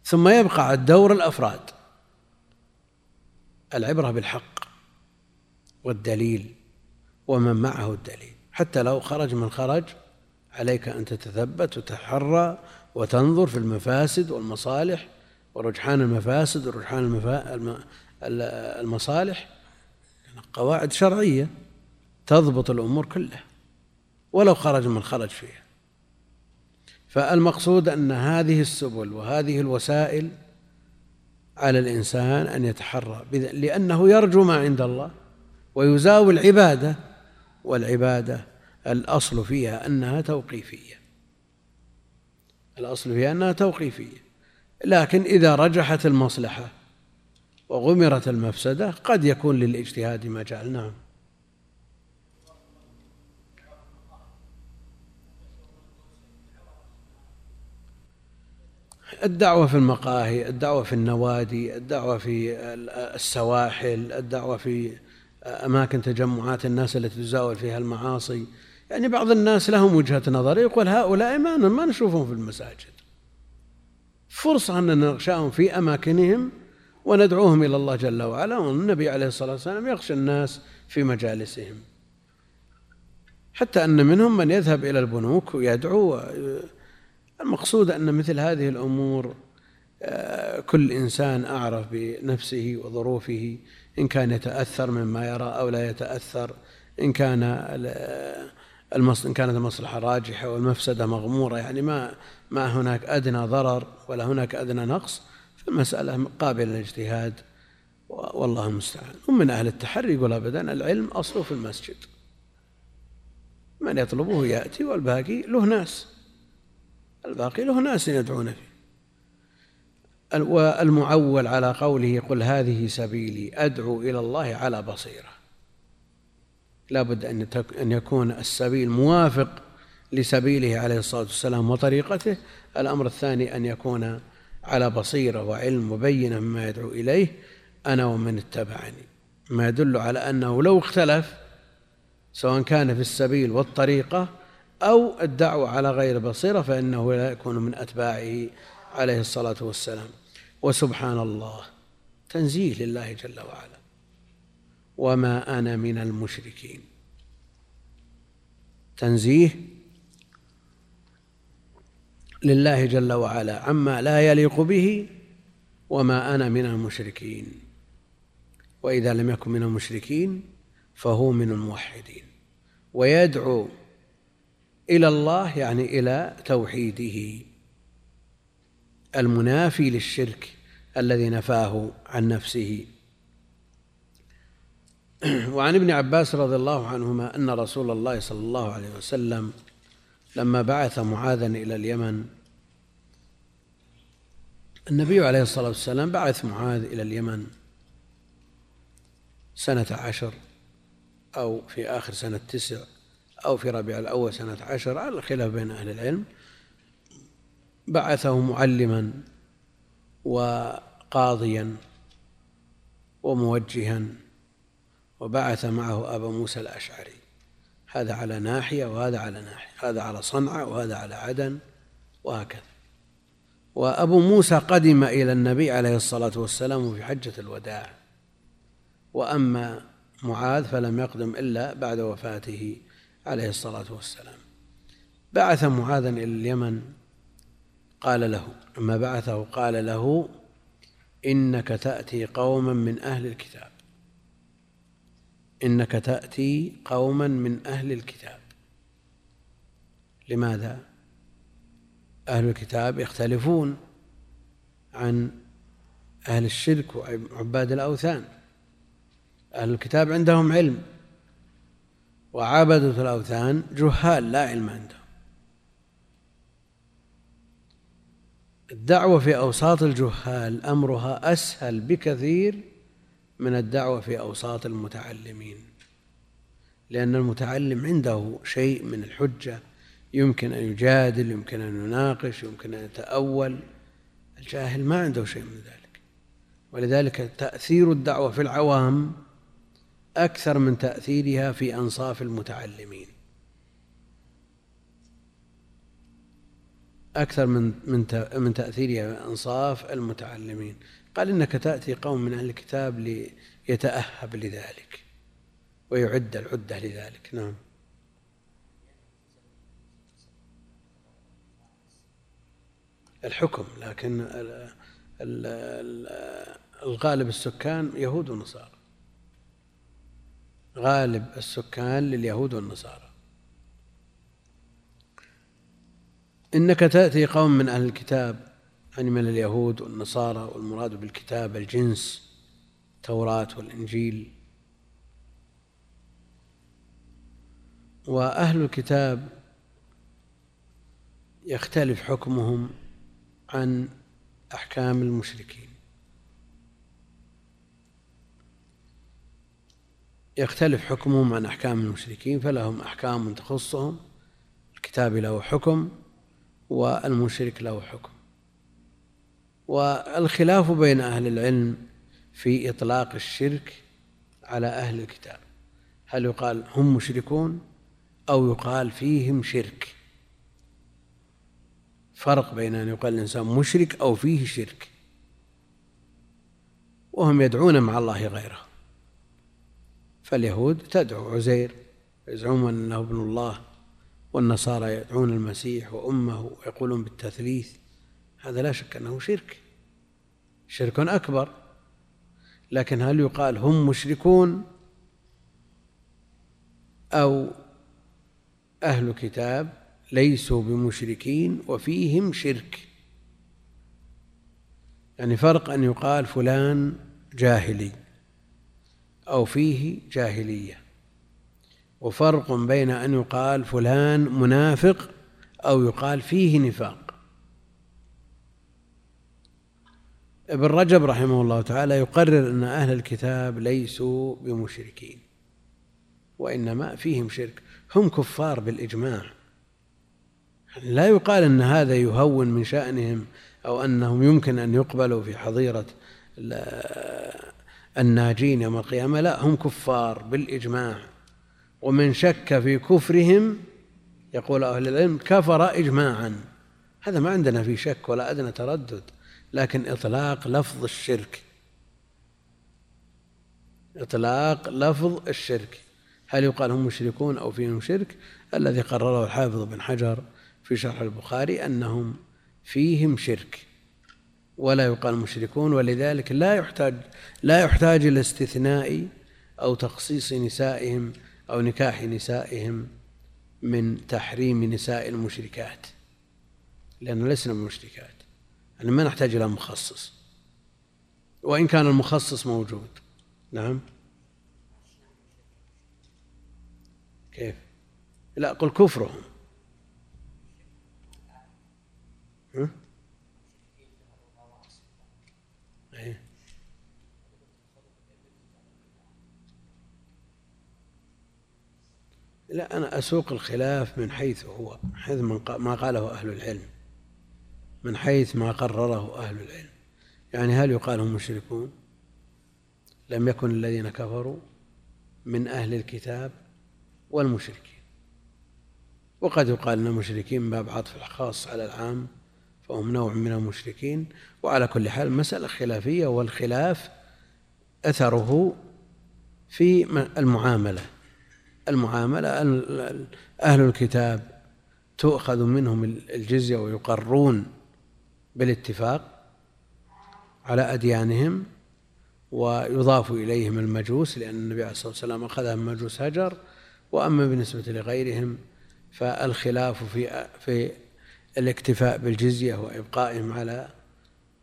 ثم يبقى على الدور الأفراد. العبرة بالحق والدليل. ومن معه الدليل. حتى لو خرج من خرج عليك أن تتثبت وتحرى وتنظر في المفاسد والمصالح ورجحان المفاسد ورجحان المصالح. قواعد شرعية تضبط الأمور كلها ولو خرج من خرج فيها. فالمقصود أن هذه السبل وهذه الوسائل على الإنسان أن يتحرى لأنه يرجو ما عند الله ويزاوي العبادة والعبادة الأصل فيها أنها توقيفية. الأصل فيها أنها توقيفية. لكن إذا رجحت المصلحة وغمرت المفسدة قد يكون للاجتهاد مجال نعم. الدعوة في المقاهي الدعوة في النوادي الدعوة في السواحل الدعوة في أماكن تجمعات الناس التي تزاول فيها المعاصي. يعني بعض الناس لهم وجهة نظر يقول هؤلاء ما ما نشوفهم في المساجد. فرصة أن نغشاهم في أماكنهم وندعوهم إلى الله جل وعلا والنبي عليه الصلاة والسلام يخشى الناس في مجالسهم. حتى أن منهم من يذهب إلى البنوك ويدعو المقصود أن مثل هذه الأمور آه، كل إنسان أعرف بنفسه وظروفه. إن كان يتأثر مما يرى أو لا يتأثر إن كان. إن كانت المصلحة راجحة والمفسدة مغمورة يعني ما ما هناك أدنى ضرر ولا هناك أدنى نقص فالمسألة قابلة للاجتهاد والله المستعان. ومن أهل التحري يقول أبدا العلم أصله في المسجد. من يطلبه يأتي والباقي له ناس. الباقي له ناس يدعون فيه. والمعول على قوله قل هذه سبيلي أدعو إلى الله على بصيرة. لا بد أن يكون السبيل موافق لسبيله عليه الصلاة والسلام وطريقته. الأمر الثاني أن يكون على بصيرة وعلم مبينة مما يدعو إليه أنا ومن اتبعني. ما يدل على أنه لو اختلف سواء كان في السبيل والطريقة أو الدعوة على غير بصيرة فإنه لا يكون من أتباعه عليه الصلاة والسلام. وسبحان الله تنزيه لله جل وعلا. وما أنا من المشركين. تنزيه لله جل وعلا عما لا يليق به وما أنا من المشركين. وإذا لم يكن من المشركين فهو من الموحدين. ويدعو إلى الله يعني إلى توحيده. المنافي للشرك الذي نفاه عن نفسه. وعن ابن عباس رضي الله عنهما أن رسول الله صلى الله عليه وسلم لما بعث معاذا إلى اليمن النبي عليه الصلاة والسلام بعث معاذ إلى اليمن سنة عشر أو في آخر سنة تسع أو في ربيع الأول سنة عشر على الخلاف بين أهل العلم بعثه معلما وقاضيا وموجها وبعث معه أبا موسى الأشعري. هذا على ناحية وهذا على ناحية هذا على صنعاء وهذا على عدن وهكذا. وأبو موسى قدم إلى النبي عليه الصلاة والسلام في حجة الوداع. وأما معاذ فلم يقدم إلا بعد وفاته عليه الصلاة والسلام. بعث معاذا إلى اليمن قال له لما بعثه قال له إنك تأتي قوما من أهل الكتاب. إنك تأتي قوما من أهل الكتاب. لماذا؟ أهل الكتاب يختلفون عن أهل الشرك وعباد الأوثان. أهل الكتاب عندهم علم وعبدة الأوثان جهال لا علم عندهم. الدعوة في أوساط الجهال أمرها أسهل بكثير من الدعوة في أوساط المتعلمين لأن المتعلم عنده شيء من الحجة يمكن أن يجادل يمكن أن يناقش يمكن أن يتأول الجاهل ما عنده شيء من ذلك. ولذلك تأثير الدعوة في العوام أكثر من تأثيرها في أنصاف المتعلمين. أكثر من من من تأثيرها أنصاف المتعلمين. قال إنك تأتي قوم من أهل الكتاب ليتأهب لذلك ويعد العدة لذلك. نعم. الحكم لكن الغالب السكان يهود ونصارى غالب السكان لليهود والنصارى. إنك تأتي قوم من أهل الكتاب يعني من اليهود والنصارى والمراد بالكتاب الجنس التوراة والإنجيل. وأهل الكتاب يختلف حكمهم عن أحكام المشركين. يختلف حكمهم عن أحكام المشركين فلهم أحكام تخصهم. الكتاب له حكم. والمشرك له حكم. والخلاف بين أهل العلم في إطلاق الشرك على أهل الكتاب. هل يقال هم مشركون أو يقال فيهم شرك؟ فرق بين أن يقال الإنسان مشرك أو فيه شرك. وهم يدعون مع الله غيره. فاليهود تدعو عزير يزعمون أنه ابن الله. والنصارى يدعون المسيح وأمه ويقولون بالتثليث هذا لا شك أنه شرك. شرك أكبر. لكن هل يقال هم مشركون؟ أو أهل كتاب ليسوا بمشركين وفيهم شرك. يعني فرق أن يقال فلان جاهلي أو فيه جاهلية. وفرق بين أن يقال فلان منافق أو يقال فيه نفاق. ابن رجب رحمه الله تعالى يقرر أن أهل الكتاب ليسوا بمشركين وإنما فيهم شرك. هم كفار بالإجماع. لا يقال أن هذا يهون من شأنهم أو أنهم يمكن أن يقبلوا في حظيرة الناجين يوم القيامة. لا هم كفار بالإجماع. ومن شك في كفرهم يقول أهل العلم كفر إجماعا. هذا ما عندنا في شك ولا أدنى تردد لكن إطلاق لفظ الشرك. إطلاق لفظ الشرك. هل يقال هم مشركون أو فيهم شرك؟ الذي قرره الحافظ بن حجر في شرح البخاري أنهم فيهم شرك. ولا يقال مشركون ولذلك لا يحتاج لا يحتاج إلى استثناء أو تخصيص نسائهم أو نكاح نسائهم من تحريم نساء المشركات لأن لسنا من المشركات يعني ما نحتاج إلى مخصص. وإن كان المخصص موجود. نعم. كيف؟ لا قل كفرهم. ها؟ إيه. لا أنا أسوق الخلاف من حيث هو حيث ما قاله أهل العلم من حيث ما قرره أهل العلم. يعني هل يقال هم مشركون؟ لم يكن الذين كفروا من أهل الكتاب والمشركين. وقد يقال أن المشركين باب عطف الخاص على العام فهم نوع من المشركين. وعلى كل حال مسألة خلافية والخلاف أثره في المعاملة. المعاملة أهل الكتاب تؤخذ منهم الجزية ويقرون بالاتفاق على أديانهم ويضاف إليهم المجوس لأن النبي عليه الصلاة والسلام أخذها من مجوس هجر وأما بالنسبة لغيرهم فالخلاف في في الاكتفاء بالجزية وإبقائهم على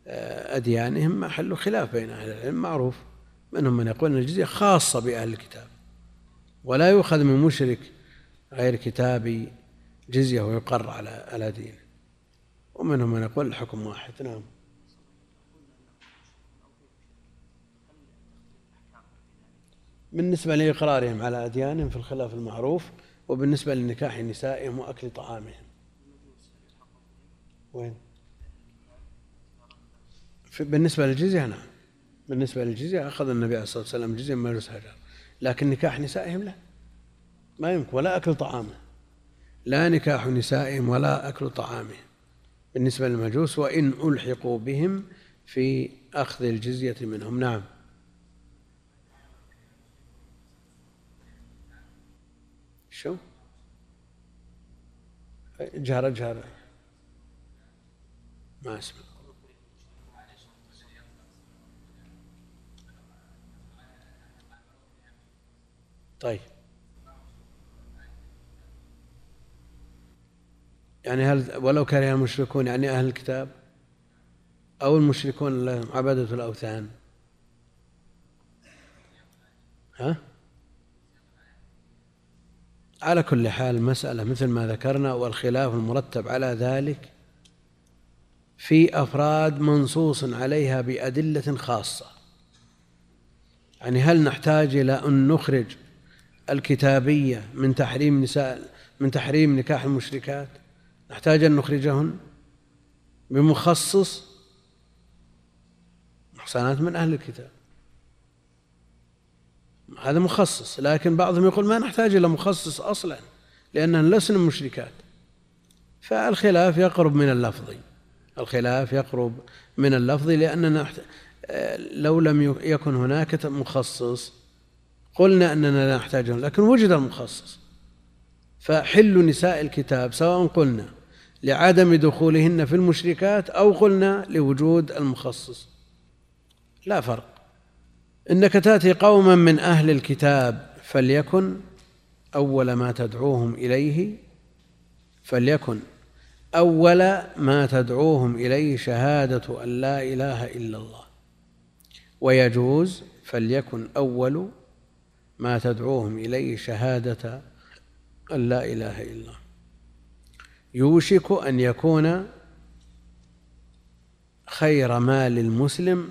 آه، أديانهم محل خلاف بين أهل العلم معروف منهم من يقول أن الجزية خاصة بأهل الكتاب. ولا يؤخذ من مشرك غير كتابي جزية ويقر على على دينه ومنهم من يقول الحكم واحد. نعم. بالنسبة لإقرارهم على أديانهم في الخلاف المعروف وبالنسبة لنكاح نسائهم وأكل طعامهم. وين؟ بالنسبة للجزية نعم. بالنسبة للجزية أخذ النبي عليه الصلاة والسلام جزية من مجلس هجر لكن نكاح نسائهم لا. ما يمكن ولا أكل طعامه. لا نكاح نسائهم ولا أكل طعامهم بالنسبة للمجوس وإن ألحقوا بهم في أخذ الجزية منهم. نعم. شو؟ جهر جهر ما أسمع. طيب. يعني هل ولو كره المشركون يعني أهل الكتاب أو المشركون عبدة الأوثان؟ ها؟ على كل حال مسألة مثل ما ذكرنا والخلاف المرتب على ذلك في أفراد منصوص عليها بأدلة خاصة. يعني هل نحتاج إلى أن نخرج الكتابية من تحريم نساء من تحريم نكاح المشركات نحتاج أن نخرجهن بمخصص محصنات من أهل الكتاب. هذا مخصص لكن بعضهم يقول ما نحتاج إلى مخصص أصلا لأننا لسنا مشركات. فالخلاف يقرب من اللفظ الخلاف يقرب من اللفظ لأننا لو لم يكن هناك مخصص قلنا أننا لا نحتاجه لكن وجد المخصص. فحل نساء الكتاب سواء قلنا لعدم دخولهن في المشركات أو قلنا لوجود المخصص. لا فرق. إنك تأتي قوما من أهل الكتاب فليكن أول ما تدعوهم إليه فليكن أول ما تدعوهم إليه شهادة أن لا إله إلا الله. ويجوز فليكن أول ما تدعوهم إليه شهادة أن لا إله إلا الله. يوشك أن يكون خير مال المسلم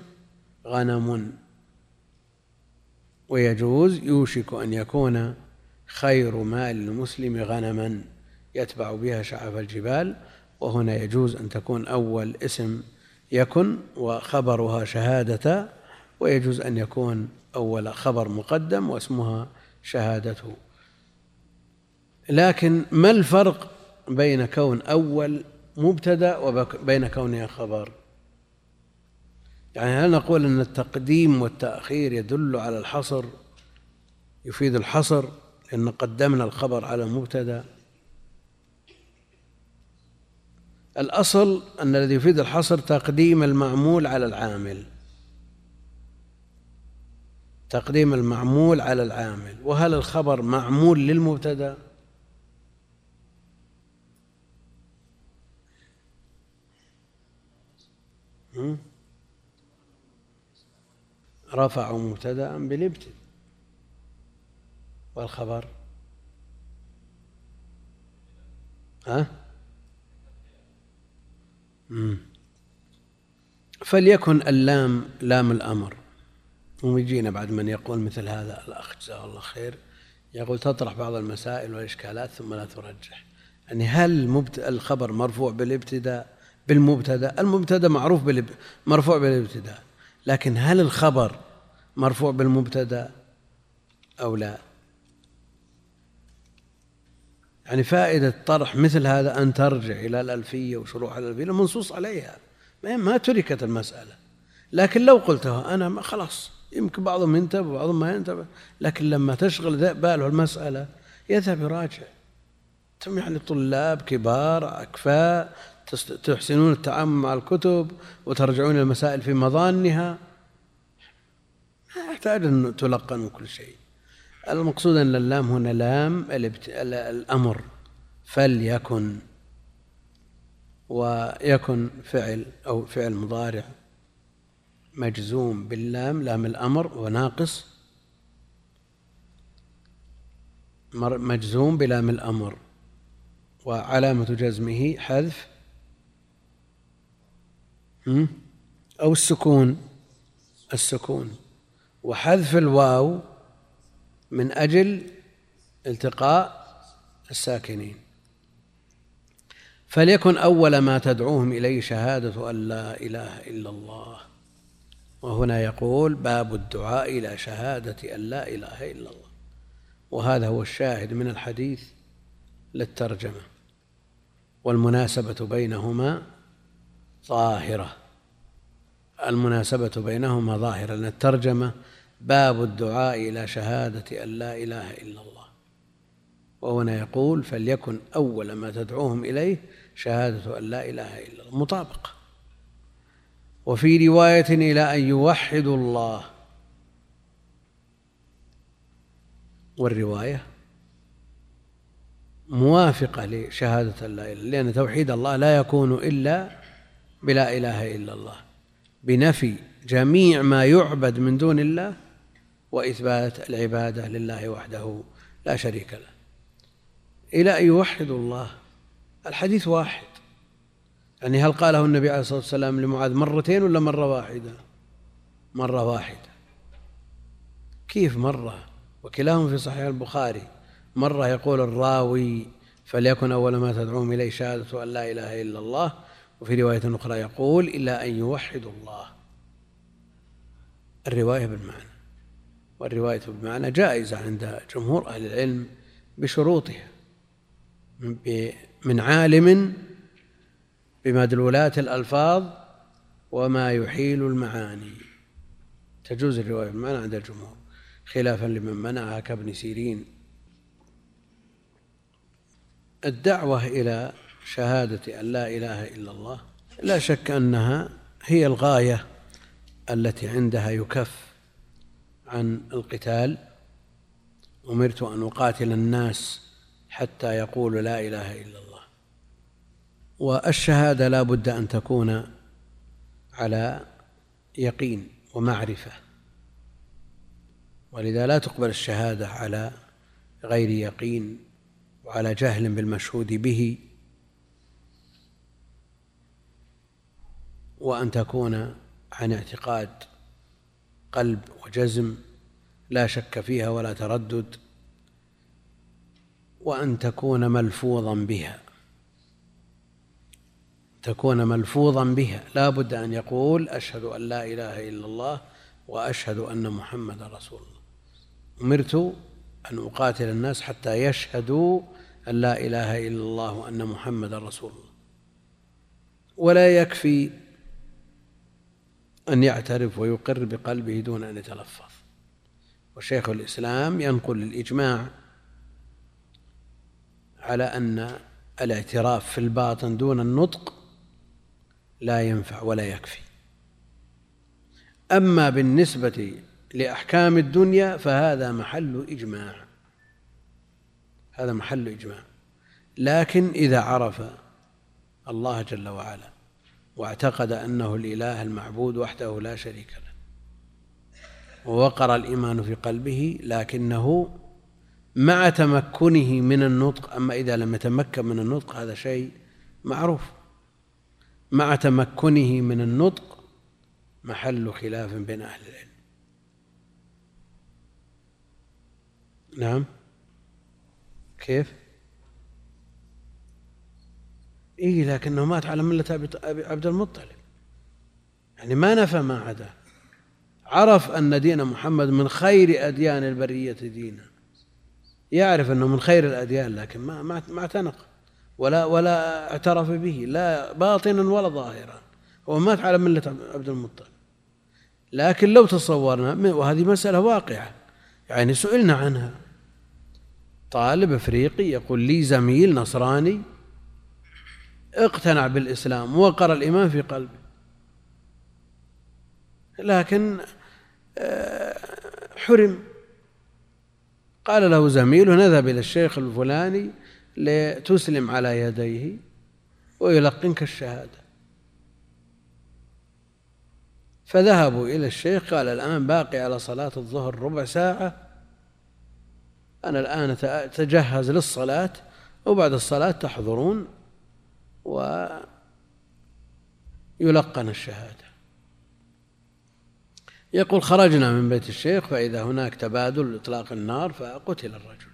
غنم. ويجوز يوشك أن يكون خير مال المسلم غنما يتبع بها شعف الجبال. وهنا يجوز أن تكون أول اسم يكن وخبرها شهادة. ويجوز أن يكون أول خبر مقدم واسمها شهادته لكن ما الفرق بين كون أول مبتدأ وبين كونها خبر؟ يعني هل نقول أن التقديم والتأخير يدل على الحصر يفيد الحصر إن قدمنا الخبر على المبتدأ؟ الأصل أن الذي يفيد الحصر تقديم المعمول على العامل. تقديم المعمول على العامل. وهل الخبر معمول للمبتدأ؟ رفعوا مبتدأ بالابتداء. والخبر؟ ها. فليكن اللام لام الأمر. ويجينا بعد من يقول مثل هذا الأخ جزاه الله خير. يقول تطرح بعض المسائل والإشكالات ثم لا ترجح. يعني هل الخبر مرفوع بالابتداء؟ بالمبتدأ. المبتدأ معروف بالب... مرفوع بالابتداء. لكن هل الخبر مرفوع بالمبتدأ أو لا؟ يعني فائدة طرح مثل هذا أن ترجع إلى الألفية وشروح الألفية منصوص عليها. ما تركت المسألة. لكن لو قلتها أنا خلاص. يمكن بعضهم ينتبه وبعضهم ما ينتبه لكن لما تشغل باله المسألة يذهب يراجع. ثم يعني طلاب كبار أكفاء تحسنون التعامل مع الكتب وترجعون المسائل في مظانها. ما يحتاج أن تلقن كل شيء. المقصود أن اللام هنا لام الأمر. فليكن. ويكن فعل أو فعل مضارع. مجزوم باللام لام الأمر وناقص مجزوم بلام الأمر. وعلامة جزمه حذف أو السكون السكون. وحذف الواو من أجل التقاء الساكنين. فليكن أول ما تدعوهم إليه شهادة أن لا إله إلا الله. وهنا يقول باب الدعاء إلى شهادة أن لا إله إلا الله. وهذا هو الشاهد من الحديث للترجمة. والمناسبة بينهما ظاهرة. المناسبة بينهما ظاهرة. لأن الترجمة باب الدعاء إلى شهادة أن لا إله إلا الله. وهنا يقول فليكن أول ما تدعوهم إليه شهادة أن لا إله إلا الله. مطابقة. وفي رواية إلى أن يوحدوا الله. والرواية موافقة لشهادة لا إله لأن توحيد الله لا يكون إلا بلا إله إلا الله بنفي جميع ما يعبد من دون الله وإثبات العبادة لله وحده لا شريك له. إلى أن يوحدوا الله. الحديث واحد. يعني هل قاله النبي عليه الصلاة والسلام لمعاذ مرتين ولا مرة واحدة؟ مرة واحدة. كيف مرة؟ وكلاهما في صحيح البخاري. مرة يقول الراوي فليكن أول ما تدعوهم إليه شهادة أن لا إله إلا الله. وفي رواية أخرى يقول إلا أن يوحدوا الله. الرواية بالمعنى. والرواية بالمعنى جائزة عند جمهور أهل العلم بشروطها. من عالم بمدلولات الألفاظ وما يحيل المعاني. تجوز الرواية بالمعنى عند الجمهور؟ خلافا لمن منعها كابن سيرين. الدعوة إلى شهادة أن لا إله إلا الله لا شك أنها هي الغاية التي عندها يكف عن القتال. أمرت أن أقاتل الناس حتى يقولوا لا إله إلا الله. والشهادة لا بد أن تكون على يقين ومعرفة. ولذا لا تقبل الشهادة على غير يقين وعلى جهل بالمشهود به. وأن تكون عن اعتقاد قلب وجزم لا شك فيها ولا تردد. وأن تكون ملفوظا بها. تكون ملفوظا بها. لا بد أن يقول أشهد أن لا إله إلا الله وأشهد أن محمدا رسول الله. أمرت أن أقاتل الناس حتى يشهدوا أن لا إله إلا الله وأن محمدا رسول الله. ولا يكفي أن يعترف ويقر بقلبه دون أن يتلفظ. وشيخ الإسلام ينقل الإجماع على أن الاعتراف في الباطن دون النطق لا ينفع ولا يكفي. أما بالنسبة لأحكام الدنيا فهذا محل إجماع. هذا محل إجماع. لكن إذا عرف الله جل وعلا واعتقد أنه الإله المعبود وحده لا شريك له ووقر الإيمان في قلبه لكنه مع تمكنه من النطق أما إذا لم يتمكن من النطق هذا شيء معروف. مع تمكنه من النطق محل خلاف بين أهل العلم. نعم. كيف؟ إيه لكنه مات على ملة عبد المطلب. يعني ما نفى ما عدا. عرف أن دين محمد من خير أديان البرية دينا. يعرف أنه من خير الأديان لكن ما ما اعتنق. ولا ولا اعترف به لا باطنا ولا ظاهرا هو مات على ملة عبد المطلب. لكن لو تصورنا وهذه مسألة واقعة. يعني سئلنا عنها. طالب افريقي يقول لي زميل نصراني اقتنع بالإسلام وقر الإيمان في قلبه. لكن آه، حرم. قال له زميله نذهب إلى الشيخ الفلاني لتسلم على يديه ويلقنك الشهادة. فذهبوا إلى الشيخ قال الآن باقي على صلاة الظهر ربع ساعة. أنا الآن أتجهز للصلاة وبعد الصلاة تحضرون ويلقن الشهادة. يقول خرجنا من بيت الشيخ فإذا هناك تبادل إطلاق النار فقتل الرجل.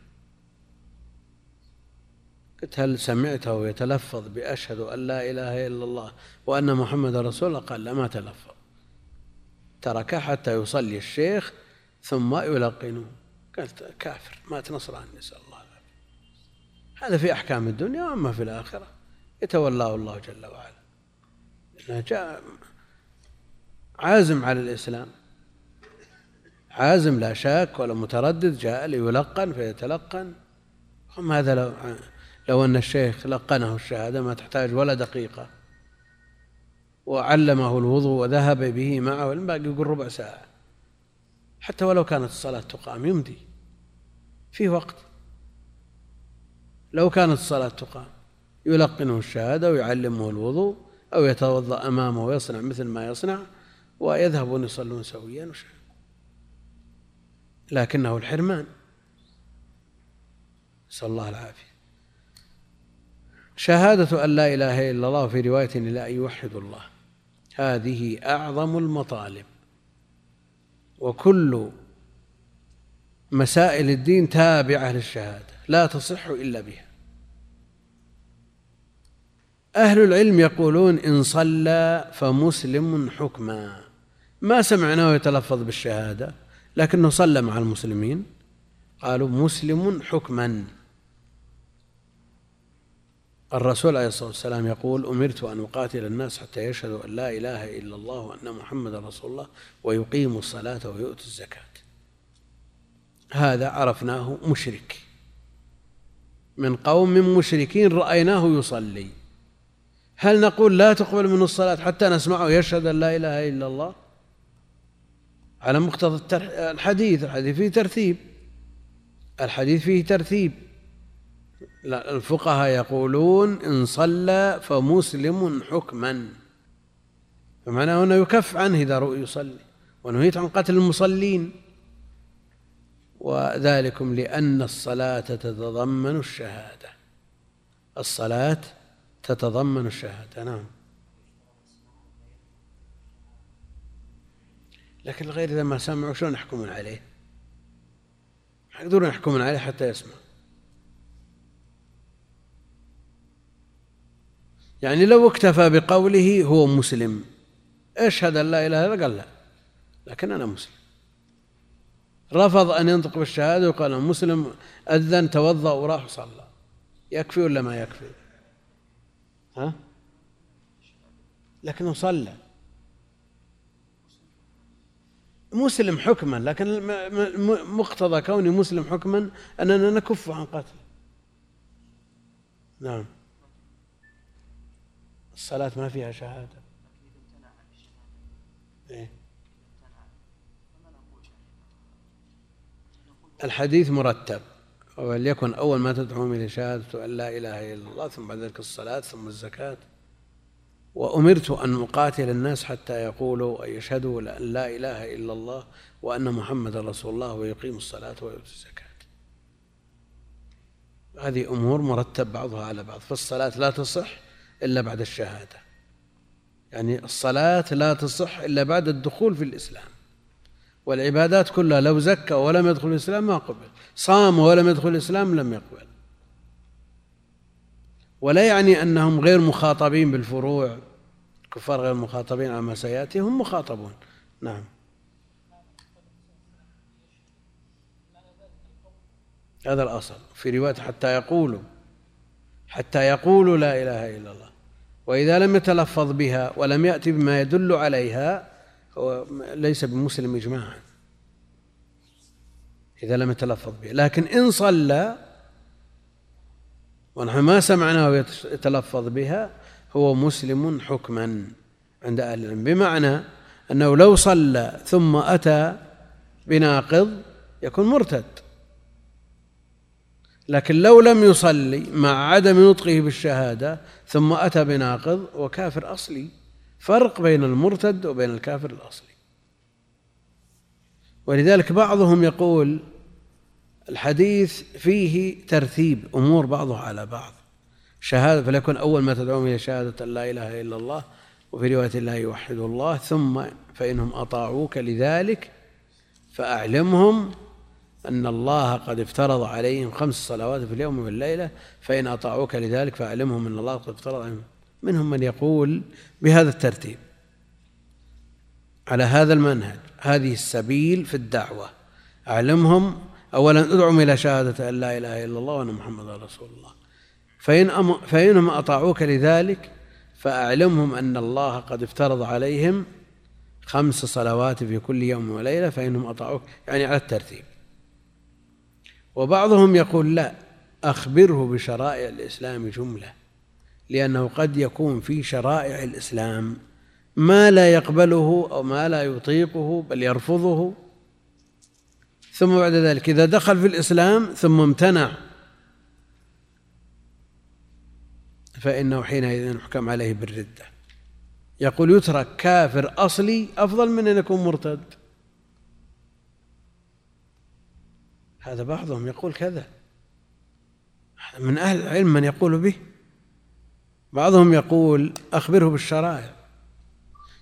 قلت هل سمعته يتلفظ بأشهد أن لا إله إلا الله وأن محمد رسول الله؟ قال لا ما تلفظ. ترك حتى يصلي الشيخ ثم يلقنه. قالت كافر مات نصراني نسأل الله هذا في أحكام الدنيا وأما في الآخرة. يتولاه الله جل وعلا. جاء عازم على الإسلام. عازم لا شك ولا متردد جاء ليلقن فيتلقن. هم هذا لو لو أن الشيخ لقنه الشهادة ما تحتاج ولا دقيقة. وعلمه الوضوء وذهب به معه الباقي يقول ربع ساعة. حتى ولو كانت الصلاة تقام يمضي في وقت. لو كانت الصلاة تقام يلقنه الشهادة ويعلمه الوضوء أو يتوضأ أمامه ويصنع مثل ما يصنع ويذهبون يصلون سويا. لكنه الحرمان. نسأل الله العافية. شهادة أن لا إله إلا الله في رواية لا يوحد الله. هذه أعظم المطالب. وكل مسائل الدين تابعة للشهادة لا تصح إلا بها. أهل العلم يقولون إن صلى فمسلم حكما. ما سمعناه يتلفظ بالشهادة لكنه صلى مع المسلمين. قالوا مسلم حكما. الرسول عليه الصلاة والسلام يقول أمرت أن أقاتل الناس حتى يشهدوا أن لا إله إلا الله وأن محمدا رسول الله ويقيموا الصلاة ويؤتوا الزكاة. هذا عرفناه مشرك. من قوم مشركين رأيناه يصلي. هل نقول لا تقبل منه الصلاة حتى نسمعه يشهد أن لا إله إلا الله؟ على مقتضى الحديث الحديث فيه ترتيب. الحديث فيه ترتيب. لا الفقهاء يقولون إن صلى فمسلم حكما. فمعناه أنه يكف عنه إذا يصلي ونهيت عن قتل المصلين. وذلكم لأن الصلاة تتضمن الشهادة. الصلاة تتضمن الشهادة نعم. لكن الغير إذا ما سمعوا شلون يحكمون عليه؟ يقدرون يحكمون عليه حتى يسمع يعني لو اكتفى بقوله هو مسلم اشهد ان لا إله إلا الله؟ قال لا لكن أنا مسلم. رفض أن ينطق بالشهادة وقال مسلم أذن توضأ وراح وصلى. يكفي ولا ما يكفي؟ ها؟ لكنه صلى. مسلم حكما لكن مقتضى كوني مسلم حكما أننا نكف عن قتله. نعم. الصلاة ما فيها شهادة. إيه؟ الحديث مرتب وليكن أول ما تدعوهم إلى شهادة أن لا إله إلا الله ثم بعد ذلك الصلاة ثم الزكاة. وأمرت أن أقاتل الناس حتى يقولوا أن يشهدوا أن لا إله إلا الله وأن محمد رسول الله ويقيم الصلاة ويؤتي الزكاة. هذه أمور مرتب بعضها على بعض فالصلاة لا تصح إلا بعد الشهادة. يعني الصلاة لا تصح إلا بعد الدخول في الإسلام. والعبادات كلها لو زكى ولم يدخل الإسلام ما قبل. صام ولم يدخل الإسلام لم يقبل. ولا يعني أنهم غير مخاطبين بالفروع. الكفار غير مخاطبين على ما سيأتي هم مخاطبون. نعم. هذا الأصل. في رواية حتى يقولوا حتى يقولوا لا إله إلا الله. وإذا لم يتلفظ بها ولم يأتي بما يدل عليها هو ليس بمسلم إجماعا. إذا لم يتلفظ بها. لكن إن صلى ونحن ما سمعناه يتلفظ بها هو مسلم حكما عند أهل العلم. بمعنى أنه لو صلى ثم أتى بناقض يكون مرتد. لكن لو لم يصلي مع عدم نطقه بالشهادة ثم أتى بناقض وكافر أصلي فرق بين المرتد وبين الكافر الأصلي. ولذلك بعضهم يقول الحديث فيه ترتيب أمور بعضها على بعض. شهادة فليكن أول ما تدعوهم إلى شهادة لا إله إلا الله وفي رواية الله يوحد الله ثم فإنهم أطاعوك لذلك فأعلمهم أن الله قد افترض عليهم خمس صلوات في اليوم والليلة فإن أطاعوك لذلك فأعلمهم أن الله قد افترض عليهم. منهم من يقول بهذا الترتيب على هذا المنهج هذه السبيل في الدعوة. أعلمهم أولا أدعهم إلى شهادة أن لا إله إلا الله وأن محمد رسول الله. فإن أم فإنهم أطاعوك لذلك فأعلمهم أن الله قد افترض عليهم خمس صلوات في كل يوم وليلة فإنهم أطاعوك. يعني على الترتيب. وبعضهم يقول لا أخبره بشرائع الإسلام جملة لأنه قد يكون في شرائع الإسلام ما لا يقبله أو ما لا يطيقه بل يرفضه. ثم بعد ذلك إذا دخل في الإسلام ثم امتنع فإنه حينئذ يحكم عليه بالردة. يقول يترك كافر أصلي أفضل من أن يكون مرتد. هذا بعضهم يقول كذا. من أهل العلم من يقول به. بعضهم يقول أخبره بالشرائع.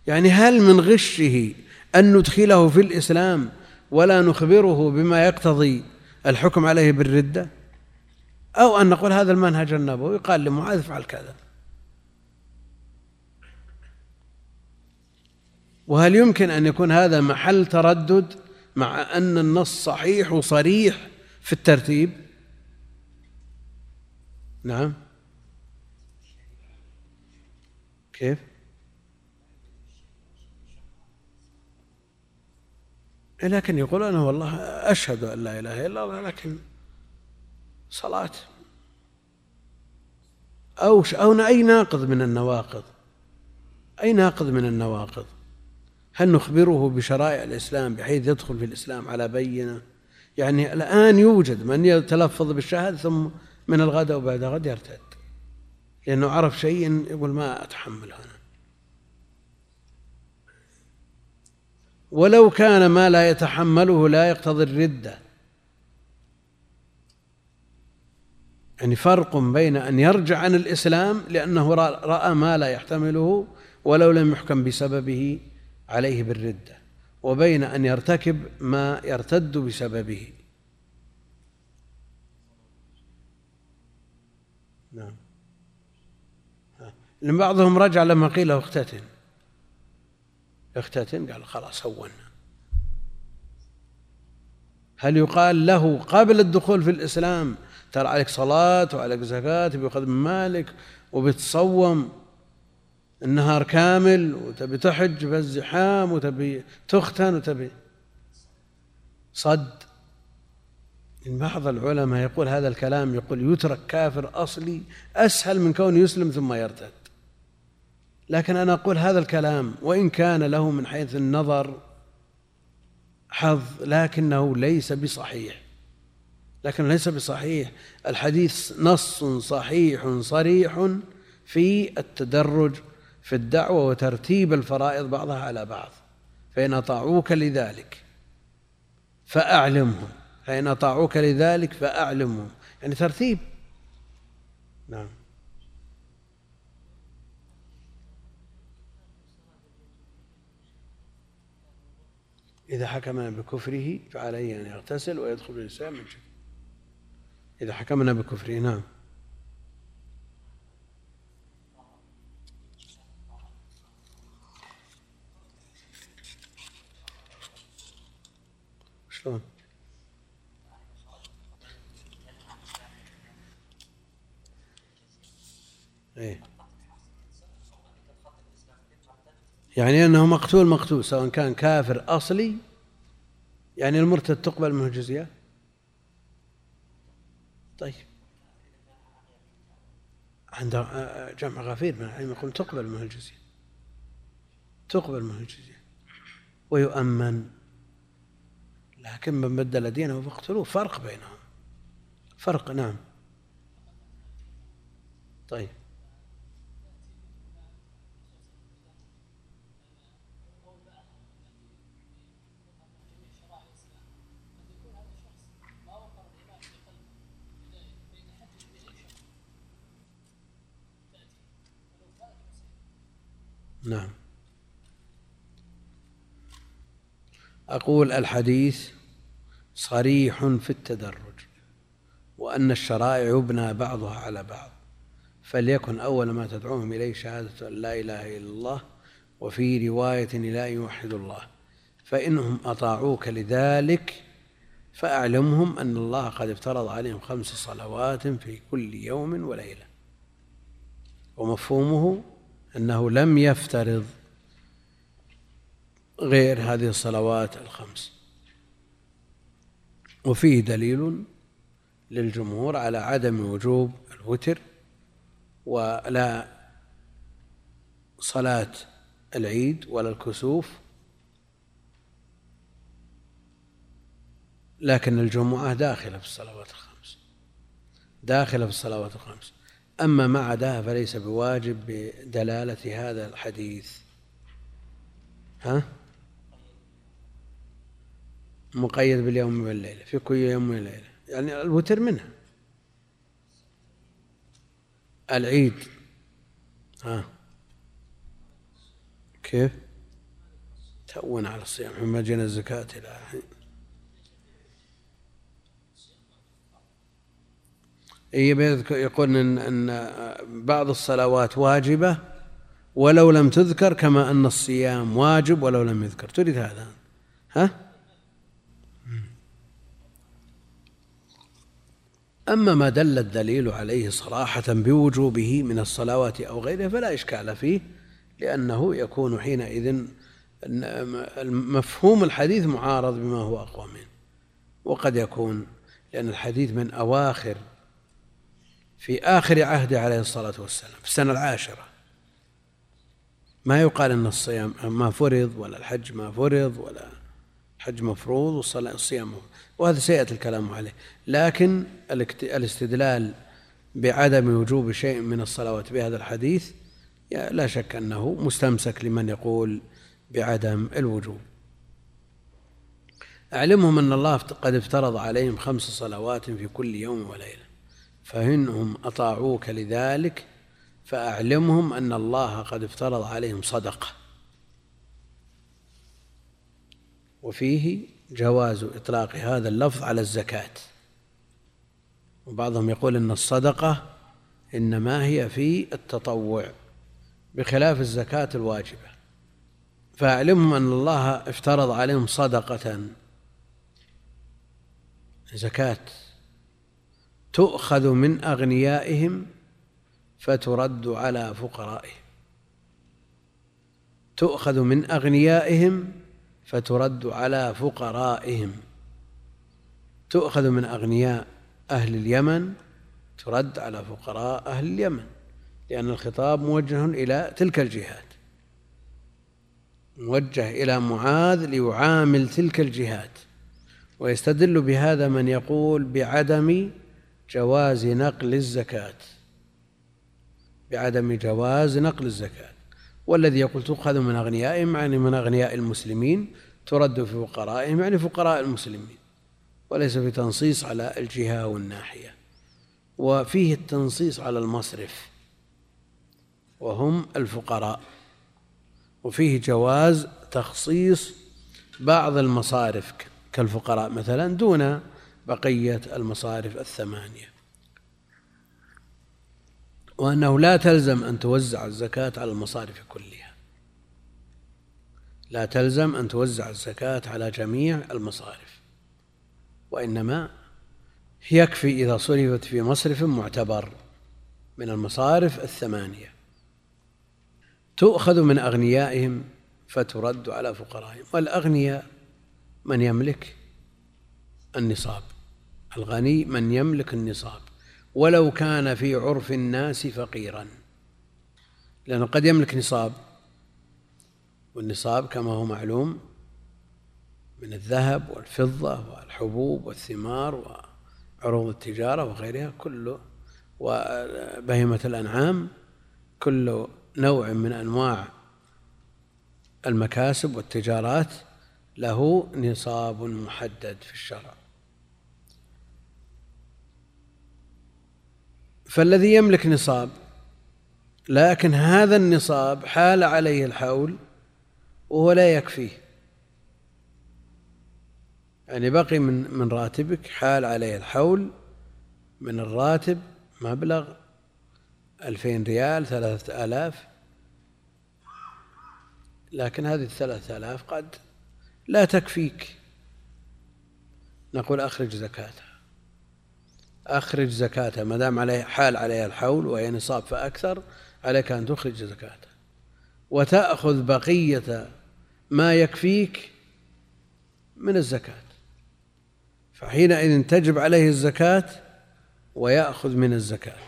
يعني هل من غشه أن ندخله في الإسلام ولا نخبره بما يقتضي الحكم عليه بالردة؟ أو أن نقول هذا المنهج النبوي؟ قال لمعاذ افعل كذا. وهل يمكن أن يكون هذا محل تردد؟ مع أن النص صحيح وصريح في الترتيب. نعم. كيف؟ لكن يقول أنا والله أشهد أن لا إله إلا الله لكن صلاة. أو أو أي ناقض من النواقض؟ أي ناقض من النواقض؟ هل نخبره بشرائع الإسلام بحيث يدخل في الإسلام على بينة؟ يعني الآن يوجد من يتلفظ بالشهادة ثم من الغد بعد غد يرتد. لأنه عرف شيء يقول ما أتحمل هنا. ولو كان ما لا يتحمله لا يقتضي الردة. يعني فرق بين أن يرجع عن الإسلام لأنه رأى ما لا يحتمله ولو لم يحكم بسببه عليه بالردة وبين أن يرتكب ما يرتد بسببه. نعم. لأن بعضهم رجع لما قيل له اختتن. اختتن؟ قال خلاص هونا. هل يقال له قبل الدخول في الإسلام ترى عليك صلاة وعليك زكاة بيأخذ من مالك وبتصوم؟ النهار كامل وتبي تحج بالزحام وتبي تختن وتبي صد. بعض العلماء يقول هذا الكلام يقول يترك كافر أصلي أسهل من كونه يسلم ثم يرتد. لكن أنا أقول هذا الكلام وإن كان له من حيث النظر حظ لكنه ليس بصحيح. لكن ليس بصحيح. الحديث نص صحيح صريح في التدرج في الدعوة وترتيب الفرائض بعضها على بعض فإن أطاعوك لذلك فأعلمهم فإن أطاعوك لذلك فأعلمهم يعني ترتيب. نعم. إذا حكمنا بكفره فعليه أن يغتسل ويدخل الإسلام من شك إذا حكمنا بكفره نعم. شلون؟ إيه. يعني إنه مقتول مقتول سواء كان كافر أصلي يعني المرتد تقبل منه الجزيه طيب. عند جمع غفير من العلم يقول تقبل منه الجزية. تقبل منه الجزية. ويؤمن لكن من بدل دينه فاقتلوه فرق بينهم. فرق نعم. طيب. نعم. أقول الحديث صريح في التدرج وأن الشرائع يبنى بعضها على بعض فليكن أول ما تدعوهم إليه شهادة أن لا إله إلا الله وفي رواية إلى أن يوحدوا الله فإنهم أطاعوك لذلك فأعلمهم أن الله قد افترض عليهم خمس صلوات في كل يوم وليلة. ومفهومه أنه لم يفترض غير هذه الصلوات الخمس. وفيه دليل للجمهور على عدم وجوب الوتر ولا صلاة العيد ولا الكسوف. لكن الجمعة داخلة في الصلوات الخمس داخلة في الصلوات الخمس. أما ما عداها فليس بواجب بدلالة هذا الحديث. ها؟ مقيد باليوم والليلة في كل يوم وليلة يعني الوتر منها. العيد. ها كيف؟ تأون على الصيام ما جينا الزكاة إلى يقول إن, إن بعض الصلوات واجبة ولو لم تذكر كما أن الصيام واجب ولو لم يذكر. تريد هذا؟ ها؟ أما ما دل الدليل عليه صراحة بوجوبه من الصلوات أو غيرها فلا إشكال فيه لأنه يكون حينئذ مفهوم الحديث معارض بما هو أقوى منه. وقد يكون لأن الحديث من أواخر في آخر عهده عليه الصلاة والسلام في السنة العاشرة. ما يقال أن الصيام ما فرض ولا الحج ما فرض ولا الحج مفروض والصيام مفروض وهذا سيأتي الكلام عليه. لكن الاستدلال بعدم وجوب شيء من الصلوات بهذا الحديث لا شك أنه مستمسك لمن يقول بعدم الوجوب. أعلمهم أن الله قد افترض عليهم خمس صلوات في كل يوم وليلة. فإنهم أطاعوك لذلك فأعلمهم أن الله قد افترض عليهم صدقة. وفيه جواز إطلاق هذا اللفظ على الزكاة. وبعضهم يقول أن الصدقة إنما هي في التطوع بخلاف الزكاة الواجبة. فأعلمهم أن الله افترض عليهم صدقة. زكاة تؤخذ من أغنيائهم فترد على فقرائهم. تؤخذ من أغنيائهم فترد على فقرائهم. تؤخذ من أغنياء أهل اليمن ترد على فقراء أهل اليمن لأن الخطاب موجه إلى تلك الجهات. موجه إلى معاذ ليعامل تلك الجهات. ويستدل بهذا من يقول بعدم جواز نقل الزكاة. بعدم جواز نقل الزكاة. والذي يقول تؤخذ من أغنيائهم يعني من أغنياء المسلمين ترد في فقرائهم يعني فقراء المسلمين. وليس في تنصيص على الجهة والناحية. وفيه التنصيص على المصرف. وهم الفقراء. وفيه جواز تخصيص بعض المصارف كالفقراء مثلا دون بقية المصارف الثمانية. وأنه لا تلزم أن توزع الزكاة على المصارف كلها. لا تلزم أن توزع الزكاة على جميع المصارف. وإنما يكفي إذا صرفت في مصرف معتبر من المصارف الثمانية. تؤخذ من أغنيائهم فترد على فقرائهم. والأغنياء من يملك النصاب؟ الغني من يملك النصاب. ولو كان في عرف الناس فقيرا. لأنه قد يملك نصاب والنصاب كما هو معلوم من الذهب والفضة والحبوب والثمار وعروض التجارة وغيرها كله وبهيمة الأنعام كل نوع من أنواع المكاسب والتجارات له نصاب محدد في الشرع. فالذي يملك نصاب لكن هذا النصاب حال عليه الحول وهو لا يكفيه. يعني بقي من من راتبك حال عليه الحول من الراتب مبلغ ألفين ريال ثلاثة آلاف. لكن هذه الثلاثة آلاف قد لا تكفيك. نقول أخرج زكاتها أخرج زكاتها ما دام عليه حال عليها الحول وهي نصاب فأكثر عليك أن تخرج زكاتها وتأخذ بقية ما يكفيك من الزكاة. فحينئذ تجب عليه الزكاة ويأخذ من الزكاة.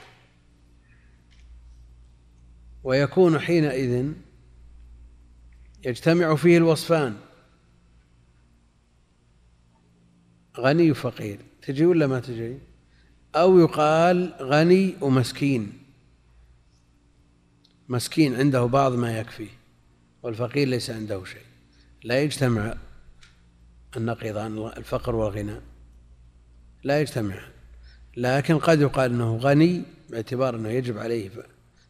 ويكون حينئذ يجتمع فيه الوصفان. غني وفقير. تجي ولا ما تجي؟ أو يقال غني ومسكين. مسكين عنده بعض ما يكفيه والفقير ليس عنده شيء. لا يجتمع النقيضان الفقر والغنى. لا يجتمع. لكن قد يقال إنه غني باعتبار إنه يجب عليه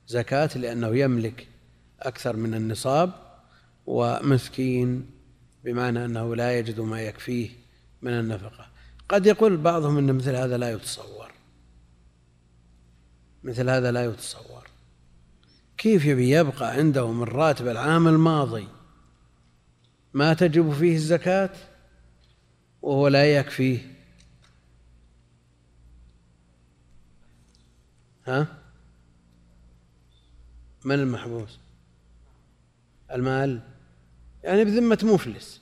زكاة لأنه يملك أكثر من النصاب. ومسكين بمعنى أنه لا يجد ما يكفيه من النفقة. قد يقول بعضهم أن مثل هذا لا يتصور. مثل هذا لا يتصور. كيف يبي يبقى عنده من راتب العام الماضي؟ ما تجب فيه الزكاة وهو لا يكفيه. ها؟ من المحبوس؟ المال؟ يعني بذمة مفلس.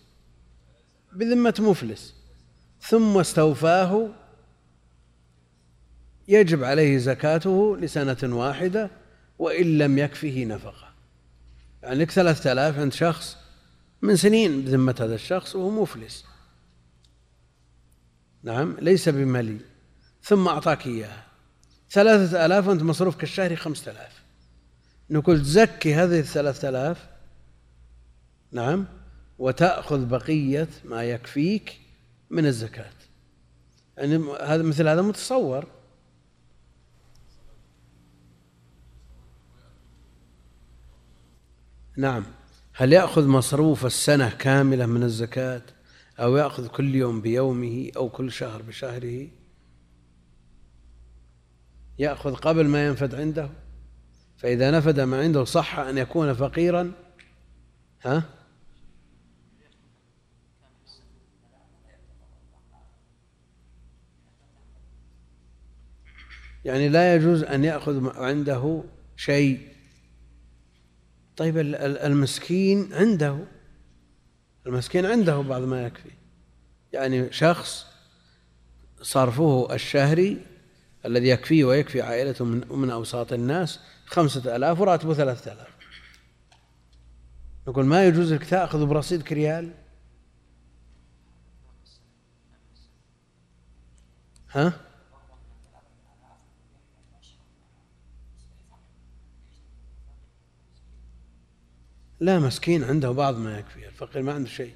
بذمة مفلس. ثم استوفاه يجب عليه زكاته لسنة واحدة وإن لم يكفه نفقة. يعني لك ثلاثة آلاف عند شخص من سنين بذمة هذا الشخص وهو مفلس. نعم ليس بملي ثم أعطاك إياها. ثلاثة آلاف وأنت مصروفك الشهري خمسة آلاف. نقول تزكي هذه الثلاثة آلاف. نعم وتأخذ بقية ما يكفيك من الزكاة. يعني هذا مثل هذا متصور. نعم. هل يأخذ مصروف السنة كاملة من الزكاة أو يأخذ كل يوم بيومه أو كل شهر بشهره؟ يأخذ قبل ما ينفد عنده؟ فإذا نفد ما عنده صح أن يكون فقيرا؟ ها؟ يعني لا يجوز أن يأخذ عنده شيء طيب المسكين عنده المسكين عنده بعض ما يكفي. يعني شخص صرفه الشهري الذي يكفيه ويكفي عائلته من, من أوساط الناس خمسة آلاف وراتبه ثلاثة آلاف. نقول ما يجوز لك تأخذ برصيدك ريال ها؟ لا مسكين عنده بعض ما يكفي الفقير ما عنده شيء.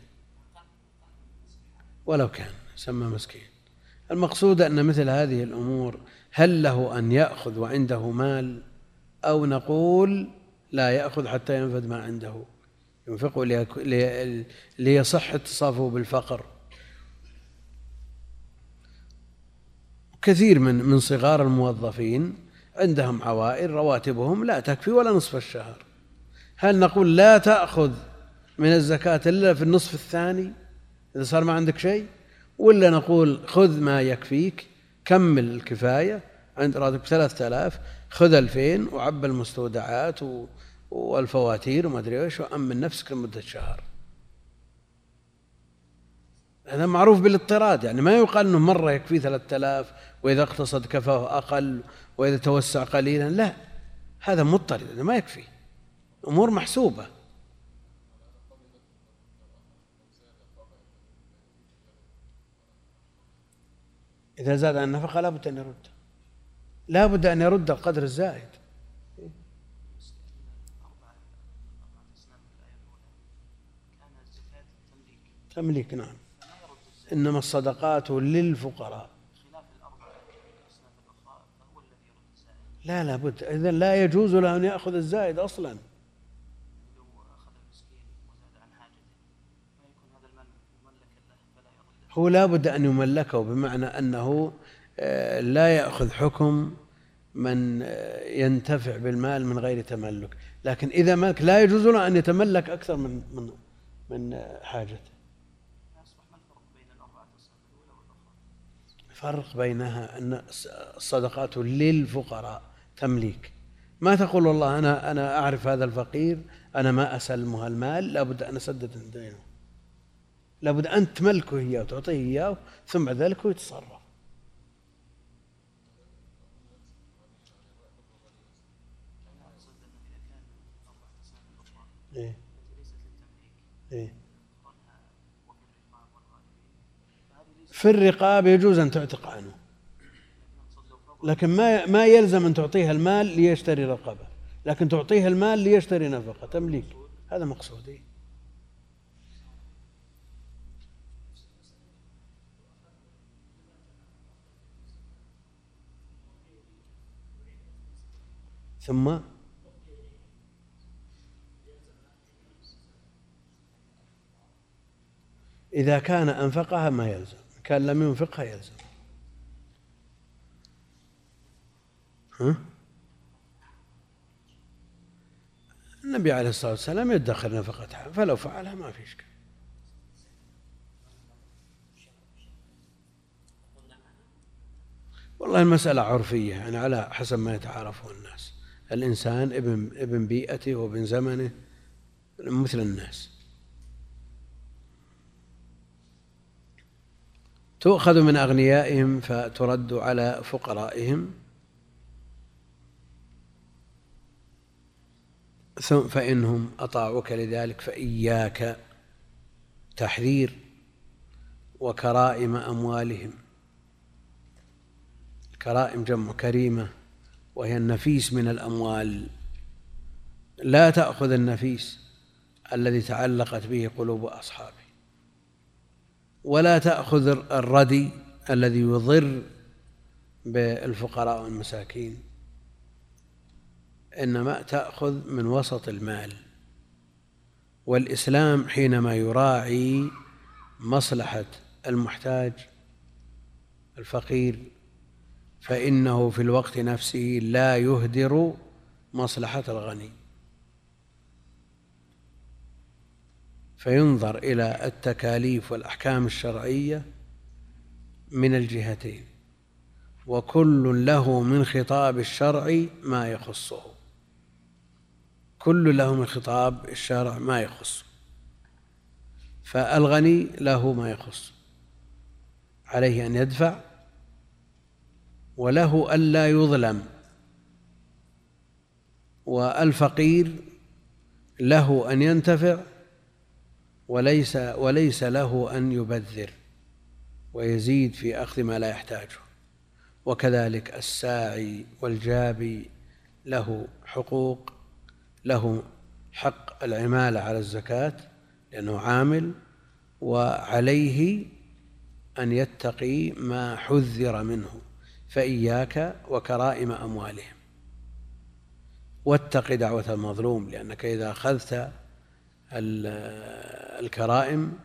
ولو كان سمى مسكين. المقصود أن مثل هذه الأمور هل له أن يأخذ وعنده مال؟ أو نقول لا يأخذ حتى ينفذ ما عنده. ينفقه ليصح اتصافه بالفقر. كثير من من صغار الموظفين عندهم عوائل رواتبهم لا تكفي ولا نصف الشهر. هل نقول لا تأخذ من الزكاة إلا في النصف الثاني إذا صار ما عندك شيء؟ ولا نقول خذ ما يكفيك كمل الكفاية عند راتب ثلاثة آلاف خذ ألفين وعب المستودعات والفواتير وما أدري إيش وأمن نفسك لمدة شهر. هذا معروف بالاضطراد يعني ما يقال أنه مرة يكفي ثلاثة آلاف وإذا اقتصد كفاه أقل وإذا توسع قليلا لا هذا مضطرد ما يكفي. أمور محسوبة. إذا زاد عن النفقة لابد أن يرد. لابد أن يرد القدر الزائد. تمليك نعم. إنما الصدقات للفقراء. لا لابد إذا لا يجوز له أن يأخذ الزائد أصلا. هو لا بد أن يملكه بمعنى أنه آه، لا يأخذ حكم من آه، ينتفع بالمال من غير تملك. لكن إذا ملك لا يجوز له أن يتملك أكثر من من من آه، حاجته. فرق بينها أن الصدقات للفقراء تمليك. ما تقول والله أنا أنا أعرف هذا الفقير أنا ما أسلمه المال لابد أن أسدد دينه لابد أن تملكه إياه وتعطيه إياه ثم بعد ذلك هو يتصرف إيه. إيه. في الرقاب يجوز أن تعتق عنه. لكن ما ما يلزم أن تعطيها المال ليشتري رقبة. لكن تعطيها المال ليشتري نفقة تمليك. هذا مقصودي. ثم إذا كان أنفقها ما يلزم كان لم ينفقها يلزم. ها؟ النبي عليه الصلاة والسلام يدخر نفقتها فلو فعلها ما في إشكال. والله المسألة عرفية يعني على حسب ما يتعارفه الناس. الإنسان ابن ابن بيئته وابن زمنه مثل الناس. تؤخذ من أغنيائهم فترد على فقرائهم. ثم فإنهم أطاعوك لذلك فإياك تحذير وكرائم أموالهم. كرائم جمع كريمة. وهي النفيس من الأموال. لا تأخذ النفيس الذي تعلقت به قلوب أصحابه ولا تأخذ الردي الذي يضر بالفقراء والمساكين إنما تأخذ من وسط المال. والإسلام حينما يراعي مصلحة المحتاج الفقير فإنه في الوقت نفسه لا يهدر مصلحة الغني. فينظر إلى التكاليف والأحكام الشرعية من الجهتين وكل له من خطاب الشرع ما يخصه. كل له من خطاب الشرع ما يخصه فالغني له ما يخص. عليه أن يدفع وله ألا يظلم. والفقير له أن ينتفع وليس وليس له أن يبذر ويزيد في أخذ ما لا يحتاجه. وكذلك الساعي والجابي له حقوق له حق العمالة على الزكاة لأنه عامل وعليه أن يتقي ما حذر منه. فإياك وكرائم أموالهم. واتق دعوة المظلوم لأنك إذا أخذت الكرائم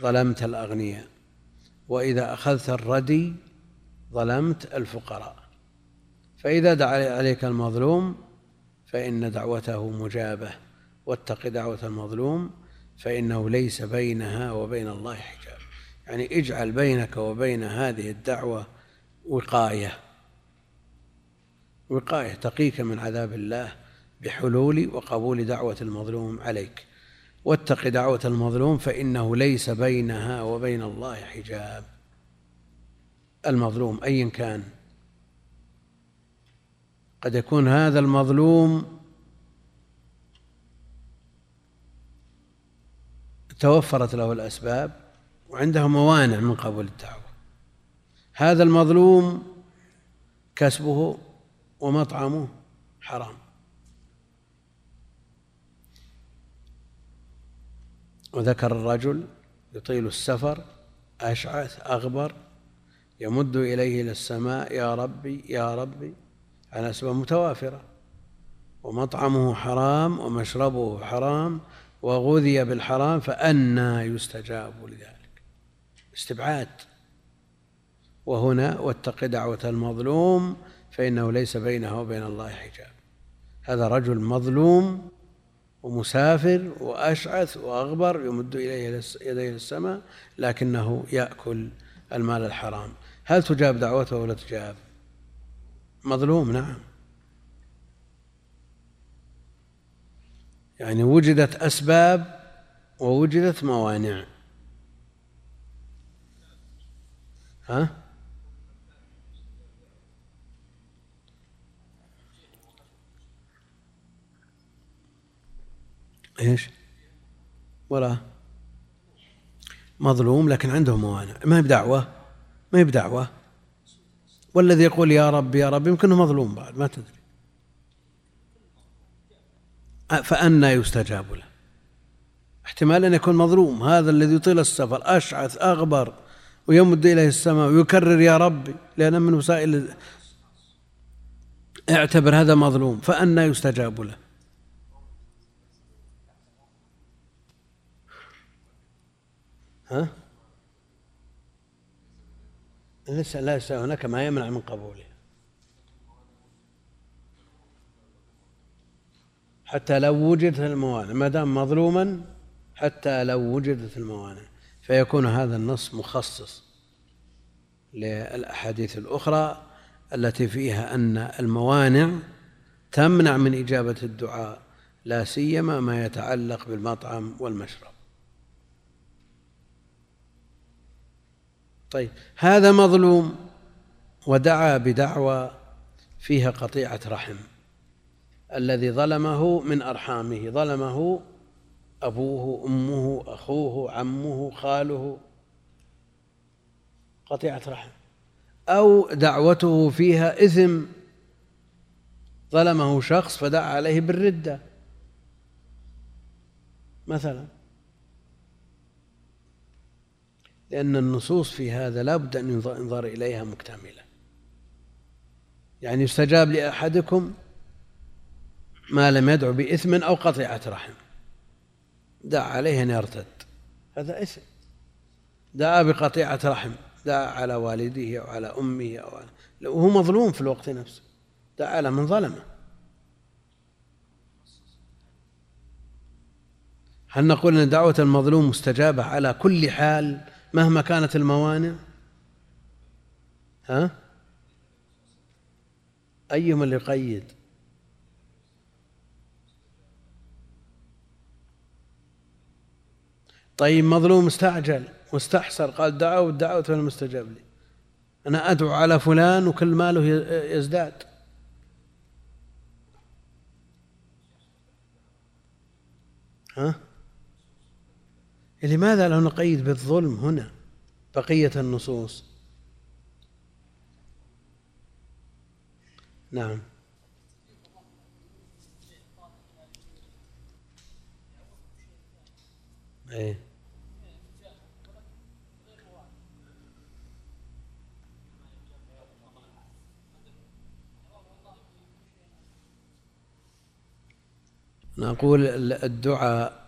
ظلمت الأغنياء وإذا أخذت الردي ظلمت الفقراء. فإذا دعا عليك المظلوم فإن دعوته مجابة. واتق دعوة المظلوم فإنه ليس بينها وبين الله حجاب. يعني اجعل بينك وبين هذه الدعوة وقاية. وقاية تقيك من عذاب الله بحلول وقبول دعوة المظلوم عليك. واتق دعوة المظلوم فإنه ليس بينها وبين الله حجاب. المظلوم أيا كان. قد يكون هذا المظلوم توفرت له الأسباب وعنده موانع من قبول الدعوة. هذا المظلوم كسبه ومطعمه حرام. وذكر الرجل يطيل السفر أشعث أغبر يمد إليه إلى السماء يا ربي يا ربي. على أسباب متوافرة. ومطعمه حرام ومشربه حرام وغذي بالحرام فأنى يستجاب لذلك. استبعاد. وهنا واتق دعوة المظلوم فإنه ليس بينها وبين الله حجاب. هذا رجل مظلوم ومسافر وأشعث وأغبر يمد إليه يديه السماء لكنه يأكل المال الحرام. هل تجاب دعوته ولا تجاب؟ مظلوم نعم. يعني وجدت أسباب ووجدت موانع. ها؟ إيش؟ ولا. مظلوم لكن عنده موانع. ما هي بدعوة؟ ما هي بدعوة؟ والذي يقول يا رب يا رب يمكنه مظلوم بعد ما تدري. فأنى يستجاب له. احتمال أن يكون مظلوم هذا الذي يطيل السفر أشعث أغبر ويمد إليه السماء ويكرر يا ربي لأن من وسائل اعتبر هذا مظلوم فأنى يستجاب له. ها؟ ليس ليس هناك ما يمنع من قبوله. حتى لو وجدت الموانع ما دام مظلوما حتى لو وجدت الموانع. فيكون هذا النص مخصص للأحاديث الأخرى التي فيها أن الموانع تمنع من إجابة الدعاء لا سيما ما يتعلق بالمطعم والمشرب. طيب هذا مظلوم ودعا بدعوى فيها قطيعة رحم الذي ظلمه من أرحامه ظلمه أبوه أمه أخوه عمه خاله. قطيعة رحم. أو دعوته فيها إثم ظلمه شخص فدعا عليه بالردة. مثلا لأن النصوص في هذا لا بد أن ينظر إليها مكتملة. يعني يستجاب لأحدكم ما لم يدعو بإثم أو قطيعة رحم. دعا عليه أن يرتد. هذا إثم. دعا بقطيعة رحم. دعا على والده أو على أمه أو على وهو مظلوم في الوقت نفسه. دعا على من ظلمه. هل نقول أن دعوة المظلوم مستجابة على كل حال؟ مهما كانت الموانع ها؟ أيهما اللي يقيد؟ طيب مظلوم استعجل واستحسر قال دعوة دعوة فلم لي. أنا أدعو على فلان وكل ماله يزداد. ها؟ لماذا لا نقيد بالظلم هنا بقية النصوص؟ نعم. إيه. نقول الدعاء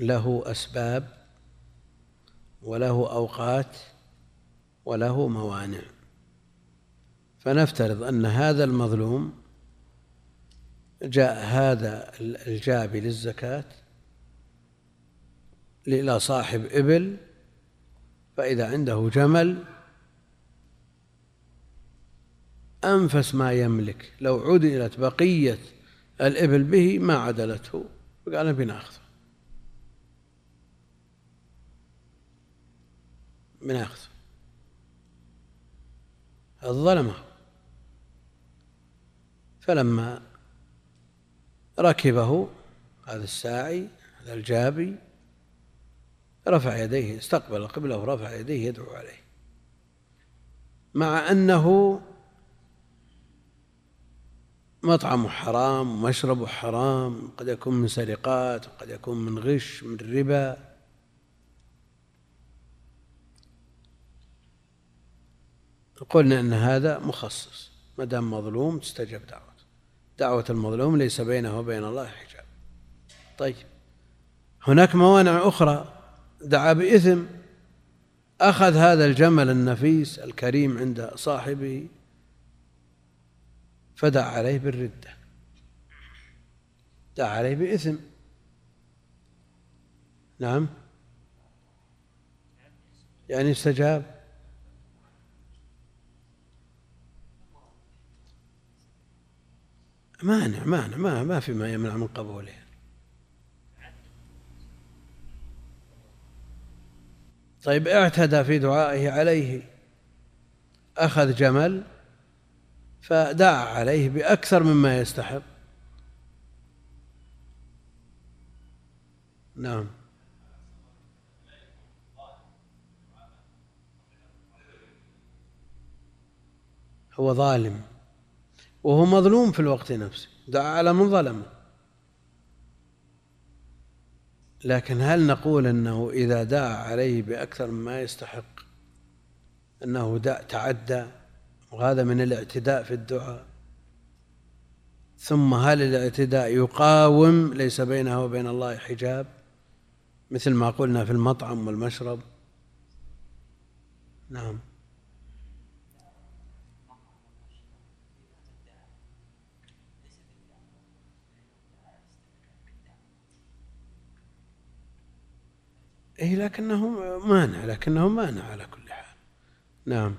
له أسباب وله أوقات وله موانع. فنفترض أن هذا المظلوم جاء هذا الجابي للزكاة إلى صاحب إبل فإذا عنده جمل أنفس ما يملك. لو عدلت بقية الإبل به ما عدلته. فقال بناخذه بناخذه الظلمة. فلما ركبه هذا الساعي هذا الجابي رفع يديه استقبل القبلة ورفع يديه يدعو عليه. مع أنه مطعمه حرام ومشربه حرام قد يكون من سرقات وقد يكون من غش من ربا. قلنا أن هذا مخصص ما دام مظلوم تستجب دعوته. دعوة المظلوم ليس بينه وبين الله حجاب. طيب. هناك موانع أخرى. دعا بإثم. أخذ هذا الجمل النفيس الكريم عند صاحبه. فدعا عليه بالردة. دعا عليه بإثم. نعم. يعني استجاب. مانع مانع ما ما في ما يمنع من قبوله. طيب اعتدى في دعائه عليه أخذ جمل فدعا عليه بأكثر مما يستحق. نعم. هو ظالم. وهو مظلوم في الوقت نفسه دعا على من ظلمه. لكن هل نقول أنه إذا دعا عليه بأكثر مما يستحق أنه تعدى وهذا من الاعتداء في الدعاء؟ ثم هل الاعتداء يقاوم ليس بينه وبين الله حجاب؟ مثل ما قلنا في المطعم والمشرب. نعم. إيه لكنه مانع لكنه مانع على كل حال. نعم.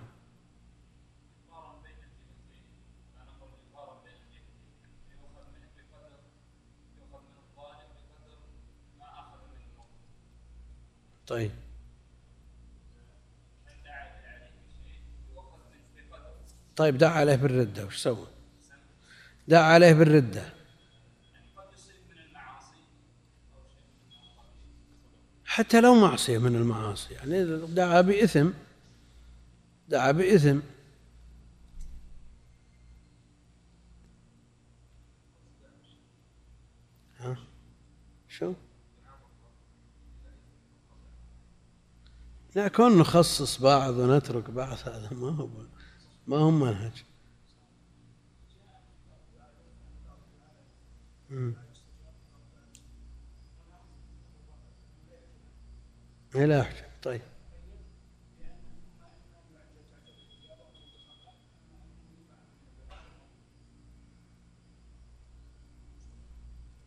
طيب. طيب دعا عليه بالردة وش سوى دعا عليه بالردة. حتى لو معصية من المعاصي. يعني دعا بإثم دعا بإثم. ها؟ شو؟ لا كون نخصص بعض ونترك بعض هذا ما هو ما هو منهج. لا أحجب طيب.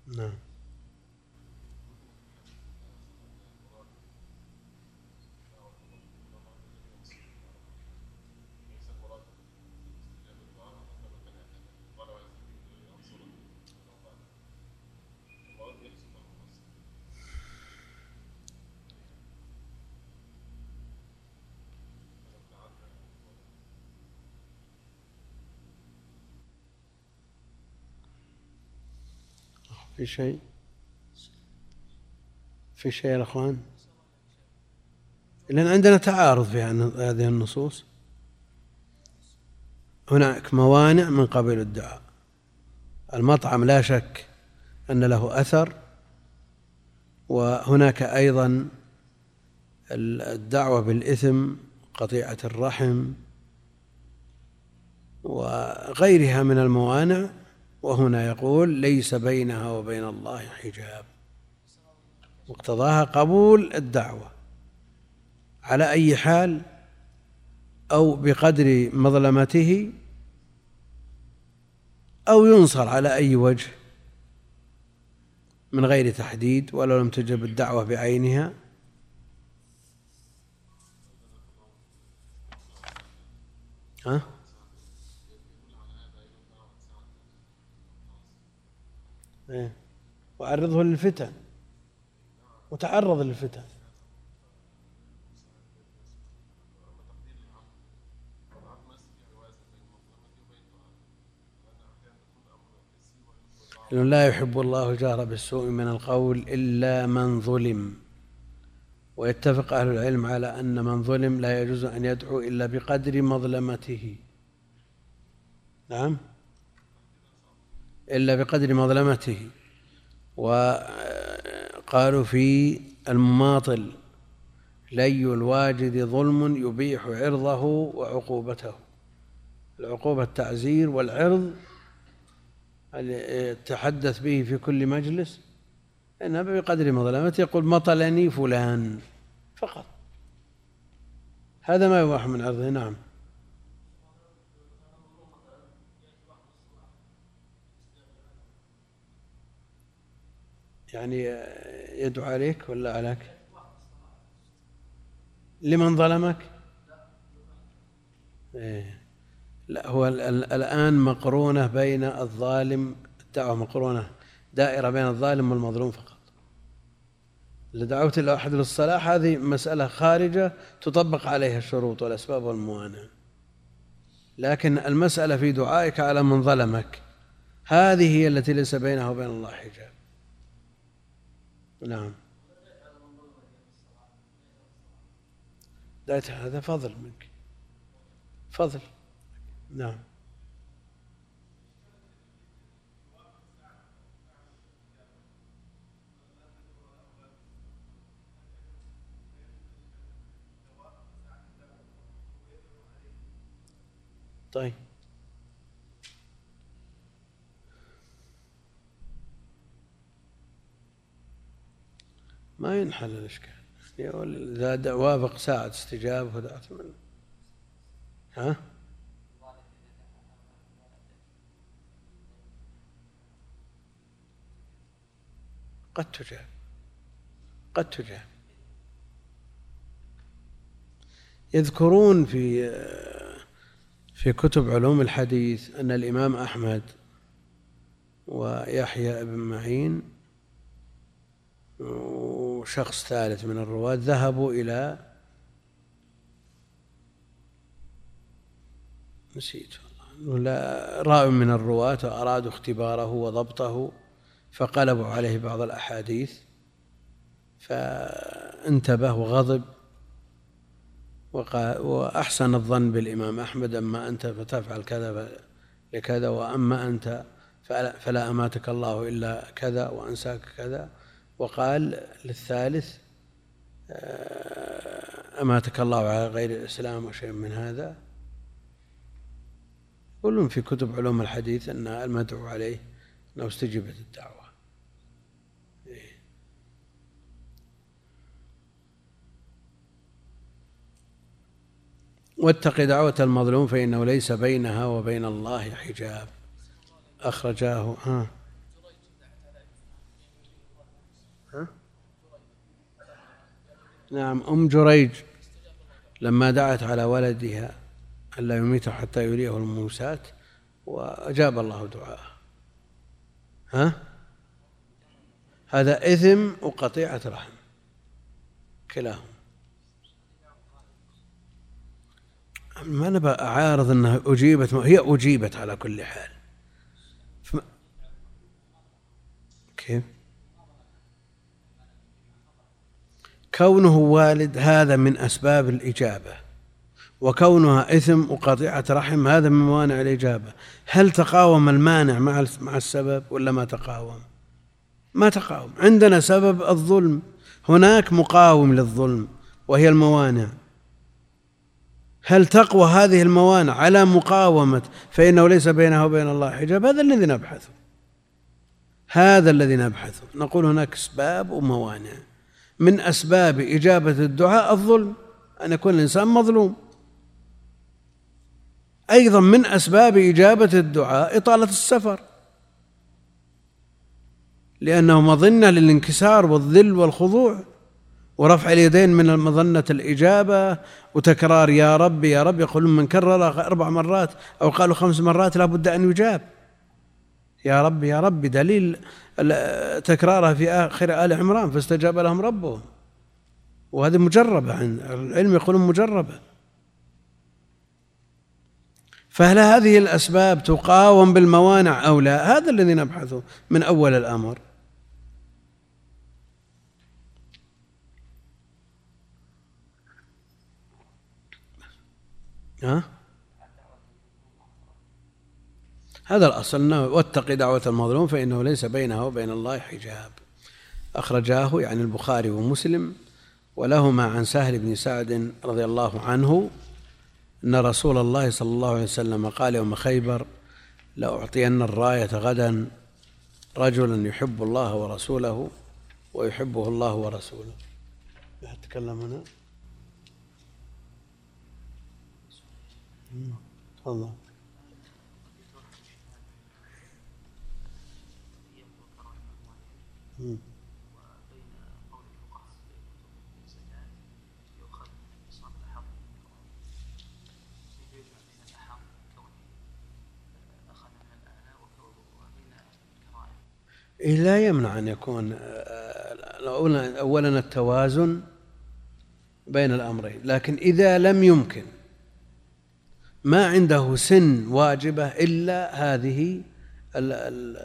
نعم. في شيء؟ في شيء يا إخوان؟ لأن عندنا تعارض في هذه النصوص. هناك موانع من قبيل الدعاء. المطعم لا شك أن له أثر وهناك أيضا الدعوة بالإثم قطيعة الرحم وغيرها من الموانع. وهنا يقول ليس بينها وبين الله حجاب. مقتضاها قبول الدعوة. على أي حال أو بقدر مظلمته أو ينصر على أي وجه من غير تحديد ولو لم تجب الدعوة بعينها. ها؟ إيه؟ وعرضه للفتن. وتعرض للفتن. إنه لا يحب الله الجهر بالسوء من القول إلا من ظلم. ويتفق أهل العلم على أن من ظلم لا يجوز أن يدعو إلا بقدر مظلمته. نعم. إلا بقدر مظلمته. وقالوا في المماطل لي الواجد ظلم يبيح عرضه وعقوبته. العقوبة التعزير والعرض يتحدث به في كل مجلس إنها بقدر مظلمته. يقول مطلني فلان فقط. هذا ما يباح من عرضه نعم. يعني يدعو عليك ولا عليك؟ لمن ظلمك؟ إيه. لا هو الآن مقرونة بين الظالم الدعوة مقرونة دائرة بين الظالم والمظلوم فقط. لدعوت الأحد للصلاح هذه مسألة خارجة تطبق عليها الشروط والأسباب والموانع. لكن المسألة في دعائك على من ظلمك هذه هي التي ليس بينها وبين الله حجاب. نعم. هذا فضل منك. فضل. نعم. طيب. ما ينحل الإشكال. إذا وافق ساعة استجابة ها؟ قد تجاب. قد تجاب. يذكرون في في كتب علوم الحديث أن الإمام أحمد ويحيى بن معين وشخص ثالث من الرواة ذهبوا إلى نسيت والله. راء من الرواة وأرادوا اختباره وضبطه فقلبوا عليه بعض الأحاديث فانتبه وغضب وأحسن الظن بالإمام أحمد أما أنت فتفعل كذا لكذا وأما أنت فلا أماتك الله إلا كذا وأنساك كذا. وقال للثالث آه، أماتك الله على غير الإسلام وشيء من هذا؟ كلهم في كتب علوم الحديث أن المدعو عليه أنه استجيبت الدعوة. واتق دعوة المظلوم فإنه ليس بينها وبين الله حجاب. أخرجاه ها؟ نعم أم جريج لما دعت على ولدها ألا يميته حتى يريه الموسات وأجاب الله دعاءه. ها؟ هذا إثم وقطيعة رحم. كلاهما. ما نبى أعارض أنها أجيبت هي أجيبت على كل حال. كيف؟ كونه والد هذا من أسباب الإجابة وكونها إثم وقطيعة رحم هذا من موانع الإجابة. هل تقاوم المانع مع مع السبب ولا ما تقاوم؟ ما تقاوم. عندنا سبب الظلم. هناك مقاوم للظلم وهي الموانع. هل تقوى هذه الموانع على مقاومة فإنه ليس بينها وبين الله حجاب؟ هذا الذي نبحثه. هذا الذي نبحثه. نقول هناك أسباب وموانع. من أسباب إجابة الدعاء الظلم أن يكون الإنسان مظلوم. أيضا من أسباب إجابة الدعاء إطالة السفر. لأنه مظنة للانكسار والذل والخضوع ورفع اليدين من مظنة الإجابة وتكرار يا رب يا رب يقولون من كرر أربع مرات أو قالوا خمس مرات لا بد أن يجاب. يا رب يا رب دليل تكرارها في آخر آل عمران فاستجاب لهم ربهم. وهذه مجربة عند العلم يقولون مجربة. فهل هذه الأسباب تقاوم بالموانع أو لا؟ هذا الذي نبحثه من أول الأمر. ها؟ هذا الأصل أنه واتق دعوة المظلوم فإنه ليس بينها وبين الله حجاب. أخرجاه يعني البخاري ومسلم ولهما عن سهل بن سعد رضي الله عنه أن رسول الله صلى الله عليه وسلم قال يوم خيبر لأعطين الراية غدا رجلا يحب الله ورسوله ويحبه الله ورسوله. أتكلم هنا. تفضل. إيه لا يمنع أن يكون آه، أولا التوازن بين الأمرين لكن إذا لم يمكن ما عنده سن واجبة إلا هذه ال ال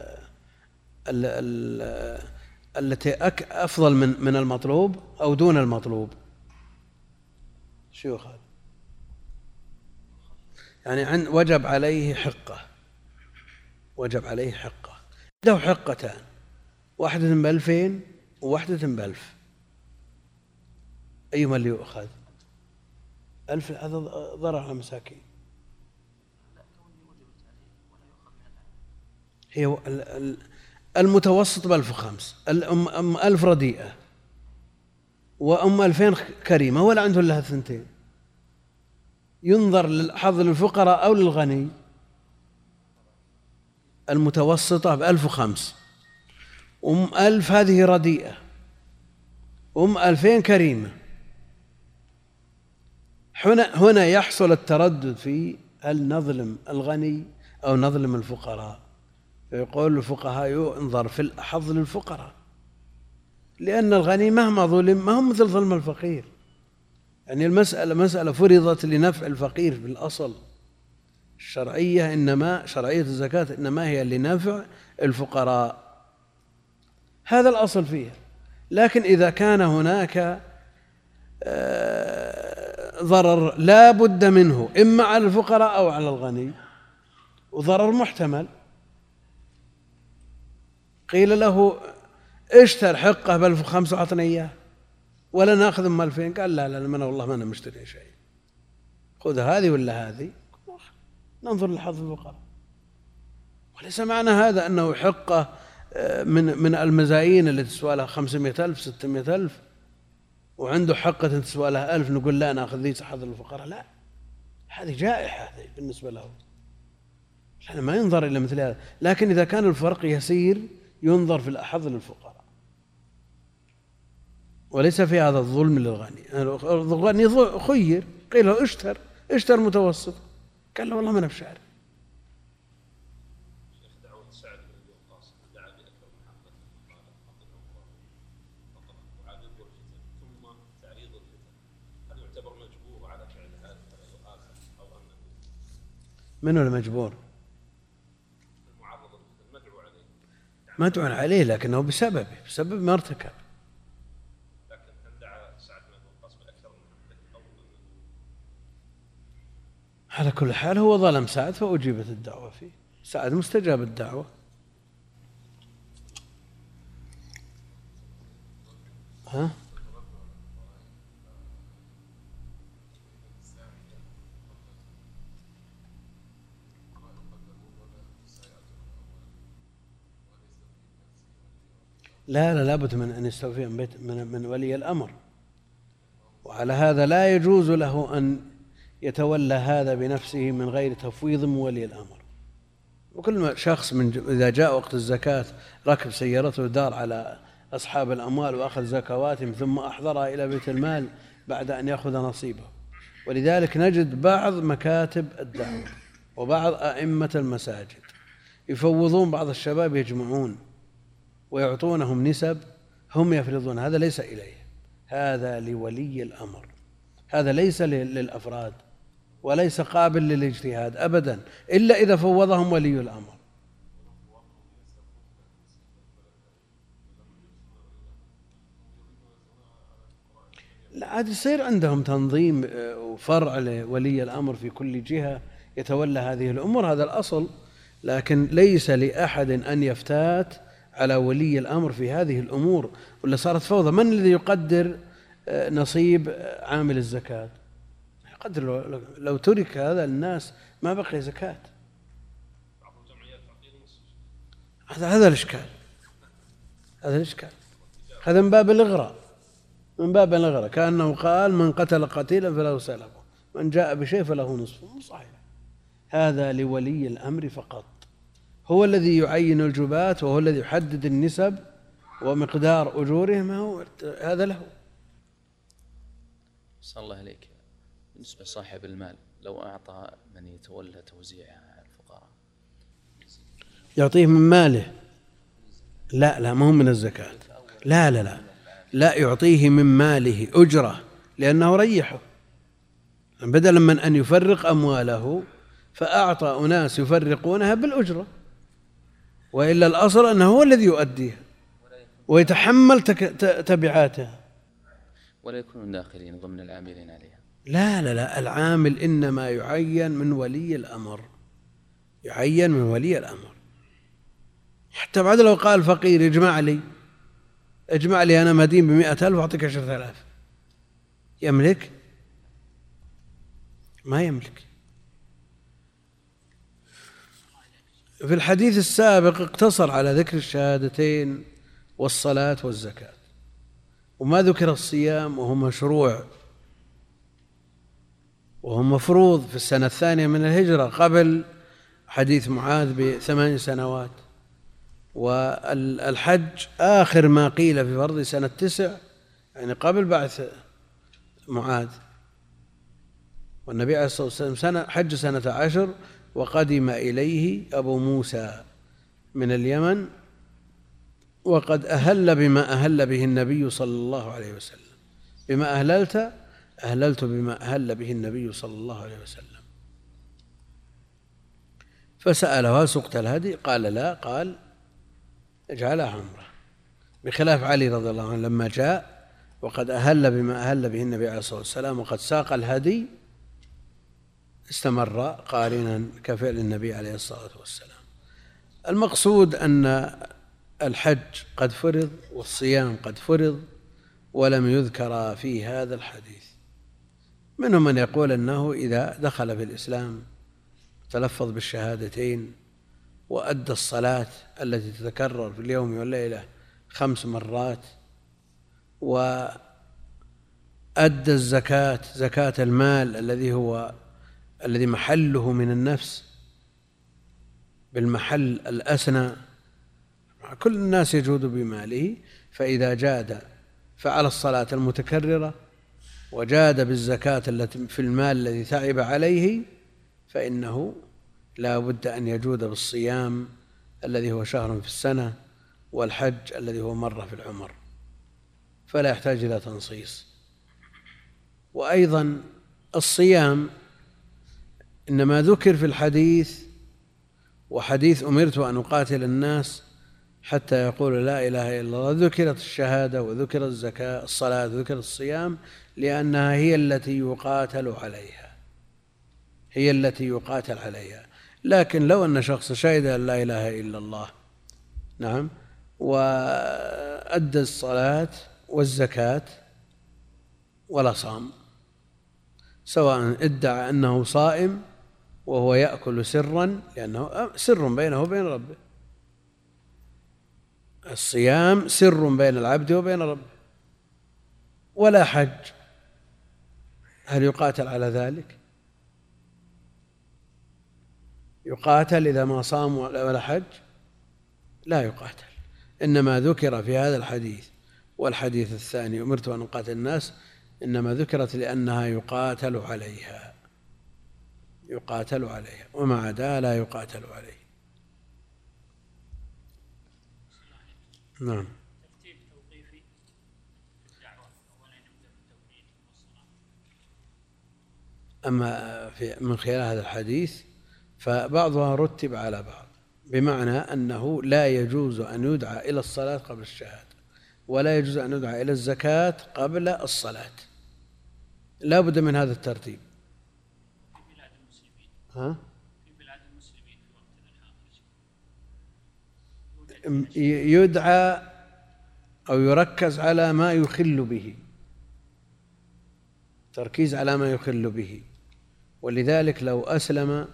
ال ال التي أفضل من من المطلوب أو دون المطلوب؟ شو هذا. يعني عن وجب عليه حقة. وجب عليه حقة. له حقتان. واحدة بألفين وواحدة بألف. أيما اللي يؤخذ؟ ألف هذا ضرر على المساكين. هي المتوسط بألف وخمس. الأم أم ألف رديئة. وأم ألفين كريمة ولا عنده إلا ثنتين. ينظر للحظ للفقراء أو للغني. المتوسطة بألف وخمس. أم ألف هذه رديئة. أم ألفين كريمة. هنا هنا يحصل التردد في هل نظلم الغني أو نظلم الفقراء. فيقول الفقهاء ينظر في الأحظ للفقراء لأن الغني مهما ظلم ما هو مثل ظلم الفقير. يعني المسألة مسألة فرضت لنفع الفقير بالأصل الشرعية إنما شرعية الزكاة إنما هي لنفع الفقراء. هذا الأصل فيها. لكن إذا كان هناك آه، ضرر لا بد منه إما على الفقراء أو على الغني وضرر محتمل. قيل له اشتر حقه بألف وخمسة وعطنا إياه. ولا نأخذ أم ألفين قال لا لا من والله ما أنا مشتري شيء. خذ هذه ولا هذه. ننظر لحظ الفقراء وليس معنى هذا أنه حقه آه، من من المزايين اللي تسوى لها 500 ألف 600 ألف؟ وعنده حقة تسوى لها ألف نقول لا نأخذ ذي حظ الفقراء. لا هذه جائحة هذه بالنسبة له. يعني ما ينظر إلى مثل هذا. لكن إذا كان الفرق يسير ينظر في الأحظ للفقراء. وليس في هذا الظلم للغني. الغني خير. قيل له اشتر. اشتر متوسط. قال له والله ما أنا بشعر. من هو المجبور؟ المعرض المدعو عليه مدعو عليه لكنه بسببه بسبب ما ارتكب. على كل حال هو ظلم سعد فأجيبت الدعوة فيه. سعد مستجاب الدعوة. ها؟ لا لا لابد من أن يستوفي من, من, من ولي الأمر. وعلى هذا لا يجوز له أن يتولى هذا بنفسه من غير تفويض من ولي الأمر. وكل شخص من إذا جاء وقت الزكاة ركب سيارته دار على أصحاب الأموال وأخذ زكواتهم ثم أحضرها إلى بيت المال بعد أن يأخذ نصيبه. ولذلك نجد بعض مكاتب الدعوة وبعض أئمة المساجد يفوضون بعض الشباب يجمعون. ويعطونهم نسب هم يفرضون هذا ليس إليه هذا لولي الأمر هذا ليس للأفراد وليس قابل للاجتهاد أبدا إلا إذا فوضهم ولي الأمر. لا عاد يصير عندهم تنظيم آه، وفرع لولي الأمر في كل جهة يتولى هذه الأمور هذا الأصل لكن ليس لأحد أن يفتات على ولي الأمر في هذه الأمور ولا صارت فوضى؟ من الذي يقدر آه، نصيب آه، عامل الزكاة؟ يقدر لو ترك هذا الناس ما بقي زكاة. هذا هذا الإشكال. هذا الإشكال. هذا من باب الإغراء. من باب الإغراء. كأنه قال من قتل قتيلا فله سلبه من جاء بشيء فله نصفه. صحيح. هذا لولي الأمر فقط. هو الذي يعين الجبات وهو الذي يحدد النسب ومقدار أجورهم هو؟ هذا له. صلى الله عليك بالنسبة لصاحب المال لو أعطى من يتولى توزيعها على الفقراء. يعطيه من ماله. لا لا ما هو من الزكاة. لا لا لا. لا يعطيه من ماله أجرة لأنه ريحه. بدلا من أن يفرق أمواله فأعطى أناس يفرقونها بالأجرة. وإلا الأصل أنه هو الذي يؤديها ويتحمل تبعاتها. ولا يكونون داخلين ضمن العاملين عليها. لا لا لا العامل إنما يعين من ولي الأمر. يعين من ولي الأمر. حتى بعد لو قال فقير اجمع لي. اجمع لي أنا مدين بمئة ألف وأعطيك عشرة آلاف. يملك؟ ما يملك. في الحديث السابق اقتصر على ذكر الشهادتين والصلاة والزكاة. وما ذكر الصيام وهو مشروع. وهو مفروض في السنة الثانية من الهجرة قبل حديث معاذ بثمان سنوات. والحج آخر ما قيل في فرض سنة تسع يعني قبل بعث معاذ. والنبي عليه الصلاة والسلام سنة حج سنة عشر وقدم إليه أبو موسى من اليمن وقد أهل بما أهل به النبي صلى الله عليه وسلم. بما أهللت؟ أهللت بما أهل به النبي صلى الله عليه وسلم. فسأله هل سقت الهدي؟ قال لا. قال اجعلها عمرة. بخلاف علي رضي الله عنه لما جاء وقد أهل بما أهل به النبي عليه الصلاة والسلام وقد ساق الهدي استمر قارنا كفعل النبي عليه الصلاة والسلام. المقصود أن الحج قد فرض والصيام قد فرض ولم يذكر في هذا الحديث. منهم من يقول أنه إذا دخل في الإسلام تلفظ بالشهادتين وأدى الصلاة التي تتكرر في اليوم والليلة خمس مرات وأدى الزكاة زكاة المال الذي هو الذي محله من النفس بالمحل الأسنى. كل الناس يجود بماله فإذا جاد فعل الصلاة المتكررة وجاد بالزكاة التي في المال الذي تعب عليه فإنه لا بد أن يجود بالصيام الذي هو شهر في السنة والحج الذي هو مرة في العمر. فلا يحتاج إلى تنصيص. وأيضا الصيام إنما ذكر في الحديث وحديث أمرت أن أقاتل الناس حتى يقول لا إله إلا الله. ذكرت الشهادة وذكرت الزكاة الصلاة وذكرت الصيام لأنها هي التي يقاتل عليها. هي التي يقاتل عليها. لكن لو أن شخص شهد أن لا إله إلا الله نعم وأدى الصلاة والزكاة ولا صام سواء ادعى أنه صائم وهو يأكل سرا لأنه سر بينه وبين ربه. الصيام سر بين العبد وبين ربه. ولا حج. هل يقاتل على ذلك؟ يقاتل إذا ما صام ولا حج؟ لا يقاتل. إنما ذكر في هذا الحديث والحديث الثاني أمرت أن أقاتل الناس إنما ذكرت لأنها يقاتل عليها. يقاتل عليها وما عداها لا يقاتل عليه. نعم. أما في من خلال هذا الحديث فبعضها رتب على بعض بمعنى أنه لا يجوز أن يدعى إلى الصلاة قبل الشهادة ولا يجوز أن يدعى إلى الزكاة قبل الصلاة. لا بد من هذا الترتيب. ها؟ في بلاد المسلمين في وقتنا يدعى أو يركز على ما يخل به. تركيز على ما يخل به. ولذلك لو أسلم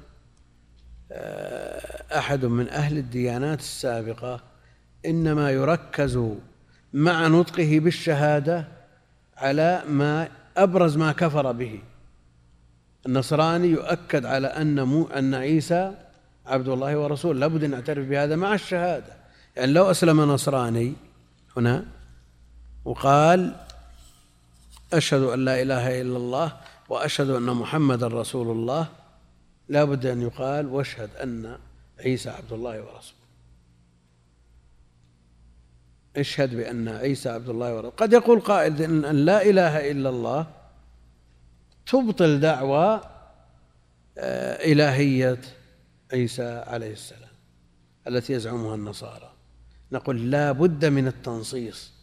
آه، أحد من أهل الديانات السابقة إنما يركز مع نطقه بالشهادة على ما أبرز ما كفر به. النصراني يؤكد على أن مو أن عيسى عبد الله ورسوله لابد أن نعترف بهذا مع الشهادة. يعني لو أسلم نصراني هنا وقال أشهد أن لا إله إلا الله وأشهد أن محمدا رسول الله لا بد أن يقال واشهد أن عيسى عبد الله ورسوله. اشهد بأن عيسى عبد الله ورسوله. قد يقول قائل أن لا إله إلا الله تبطل دعوى آه، إلهية عيسى عليه السلام التي يزعمها النصارى. نقول لا بد من التنصيص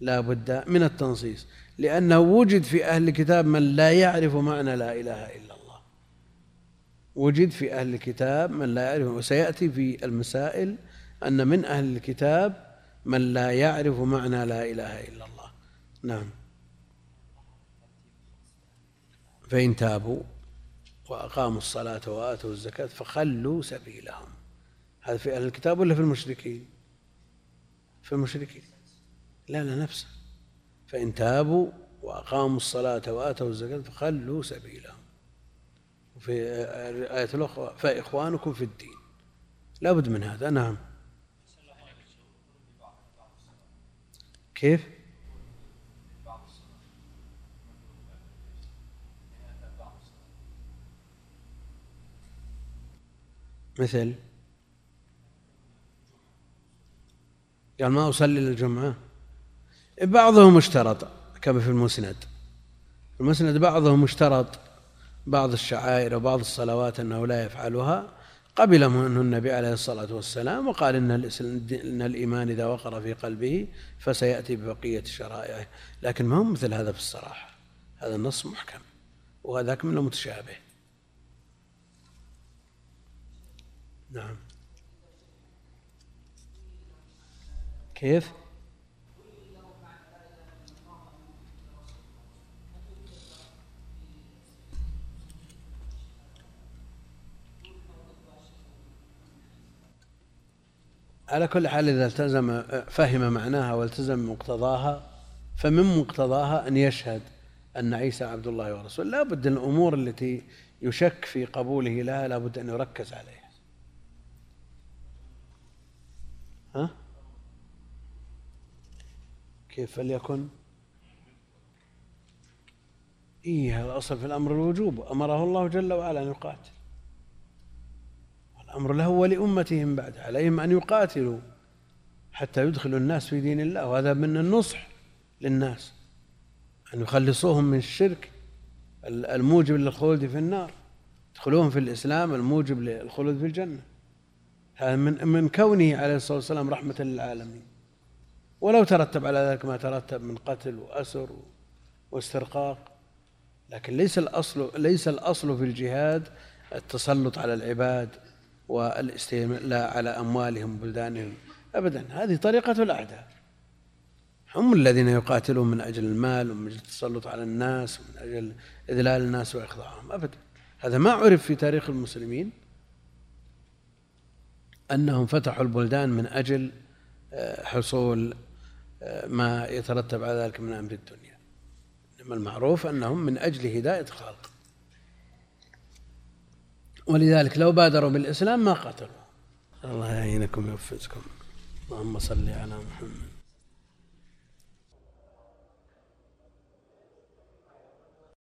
لا بد من التنصيص لأنه وجد في أهل الكتاب من لا يعرف معنى لا إله إلا الله. وجد في أهل الكتاب من لا يعرف وسيأتي في المسائل أن من أهل الكتاب من لا يعرف معنى لا إله إلا الله. نعم. فإن تابوا وأقاموا الصلاة وآتوا الزكاة فخلوا سبيلهم. هذا في أهل الكتاب ولا في المشركين؟ في المشركين. لا لا نفسه. فإن تابوا وأقاموا الصلاة وآتوا الزكاة فخلوا سبيلهم. وفي الآية الأخرى فإخوانكم في الدين. لا بد من هذا. نعم. كيف؟ مثل قال ما أصلي للجمعة. بعضهم اشترط كما في المسند. المسند بعضهم اشترط بعض الشعائر وبعض الصلوات أنه لا يفعلها. قبل منه النبي عليه الصلاة والسلام وقال إن, إن الإيمان إذا وقر في قلبه فسيأتي ببقية شرائعه. لكن ما هو مثل هذا في الصراحة. هذا النص محكم. وهذاك منه متشابه. نعم. كيف؟ على كل حال إذا التزم فهم معناها والتزم مقتضاها فمن مقتضاها أن يشهد أن عيسى عبد الله ورسوله. لا بد الأمور التي يشك في قبوله لها لا بد أن يركز عليها. ها؟ كيف فليكن؟ إيه الأصل في الأمر الوجوب. أمره الله جل وعلا أن يقاتل. الأمر له ولأمتهم بعد. عليهم أن يقاتلوا حتى يدخلوا الناس في دين الله. وهذا من النصح للناس. أن يخلصوهم من الشرك الموجب للخلود في النار. يدخلوهم في الإسلام الموجب للخلود في الجنة. من من كونه عليه الصلاة والسلام رحمة للعالمين. ولو ترتب على ذلك ما ترتب من قتل وأسر واسترقاق لكن ليس الأصل ليس الأصل في الجهاد التسلط على العباد والاستيلاء على أموالهم وبلدانهم أبدا. هذه طريقة الأعداء. هم الذين يقاتلون من أجل المال ومن أجل التسلط على الناس ومن أجل إذلال الناس وإخضاعهم أبدا. هذا ما عرف في تاريخ المسلمين. أنهم فتحوا البلدان من أجل آه، حصول آه، ما يترتب على ذلك من أمر الدنيا. إنما المعروف أنهم من أجل هداية الخلق. ولذلك لو بادروا بالإسلام ما قاتلوا. الله يعينكم ويوفقكم. اللهم صل على محمد.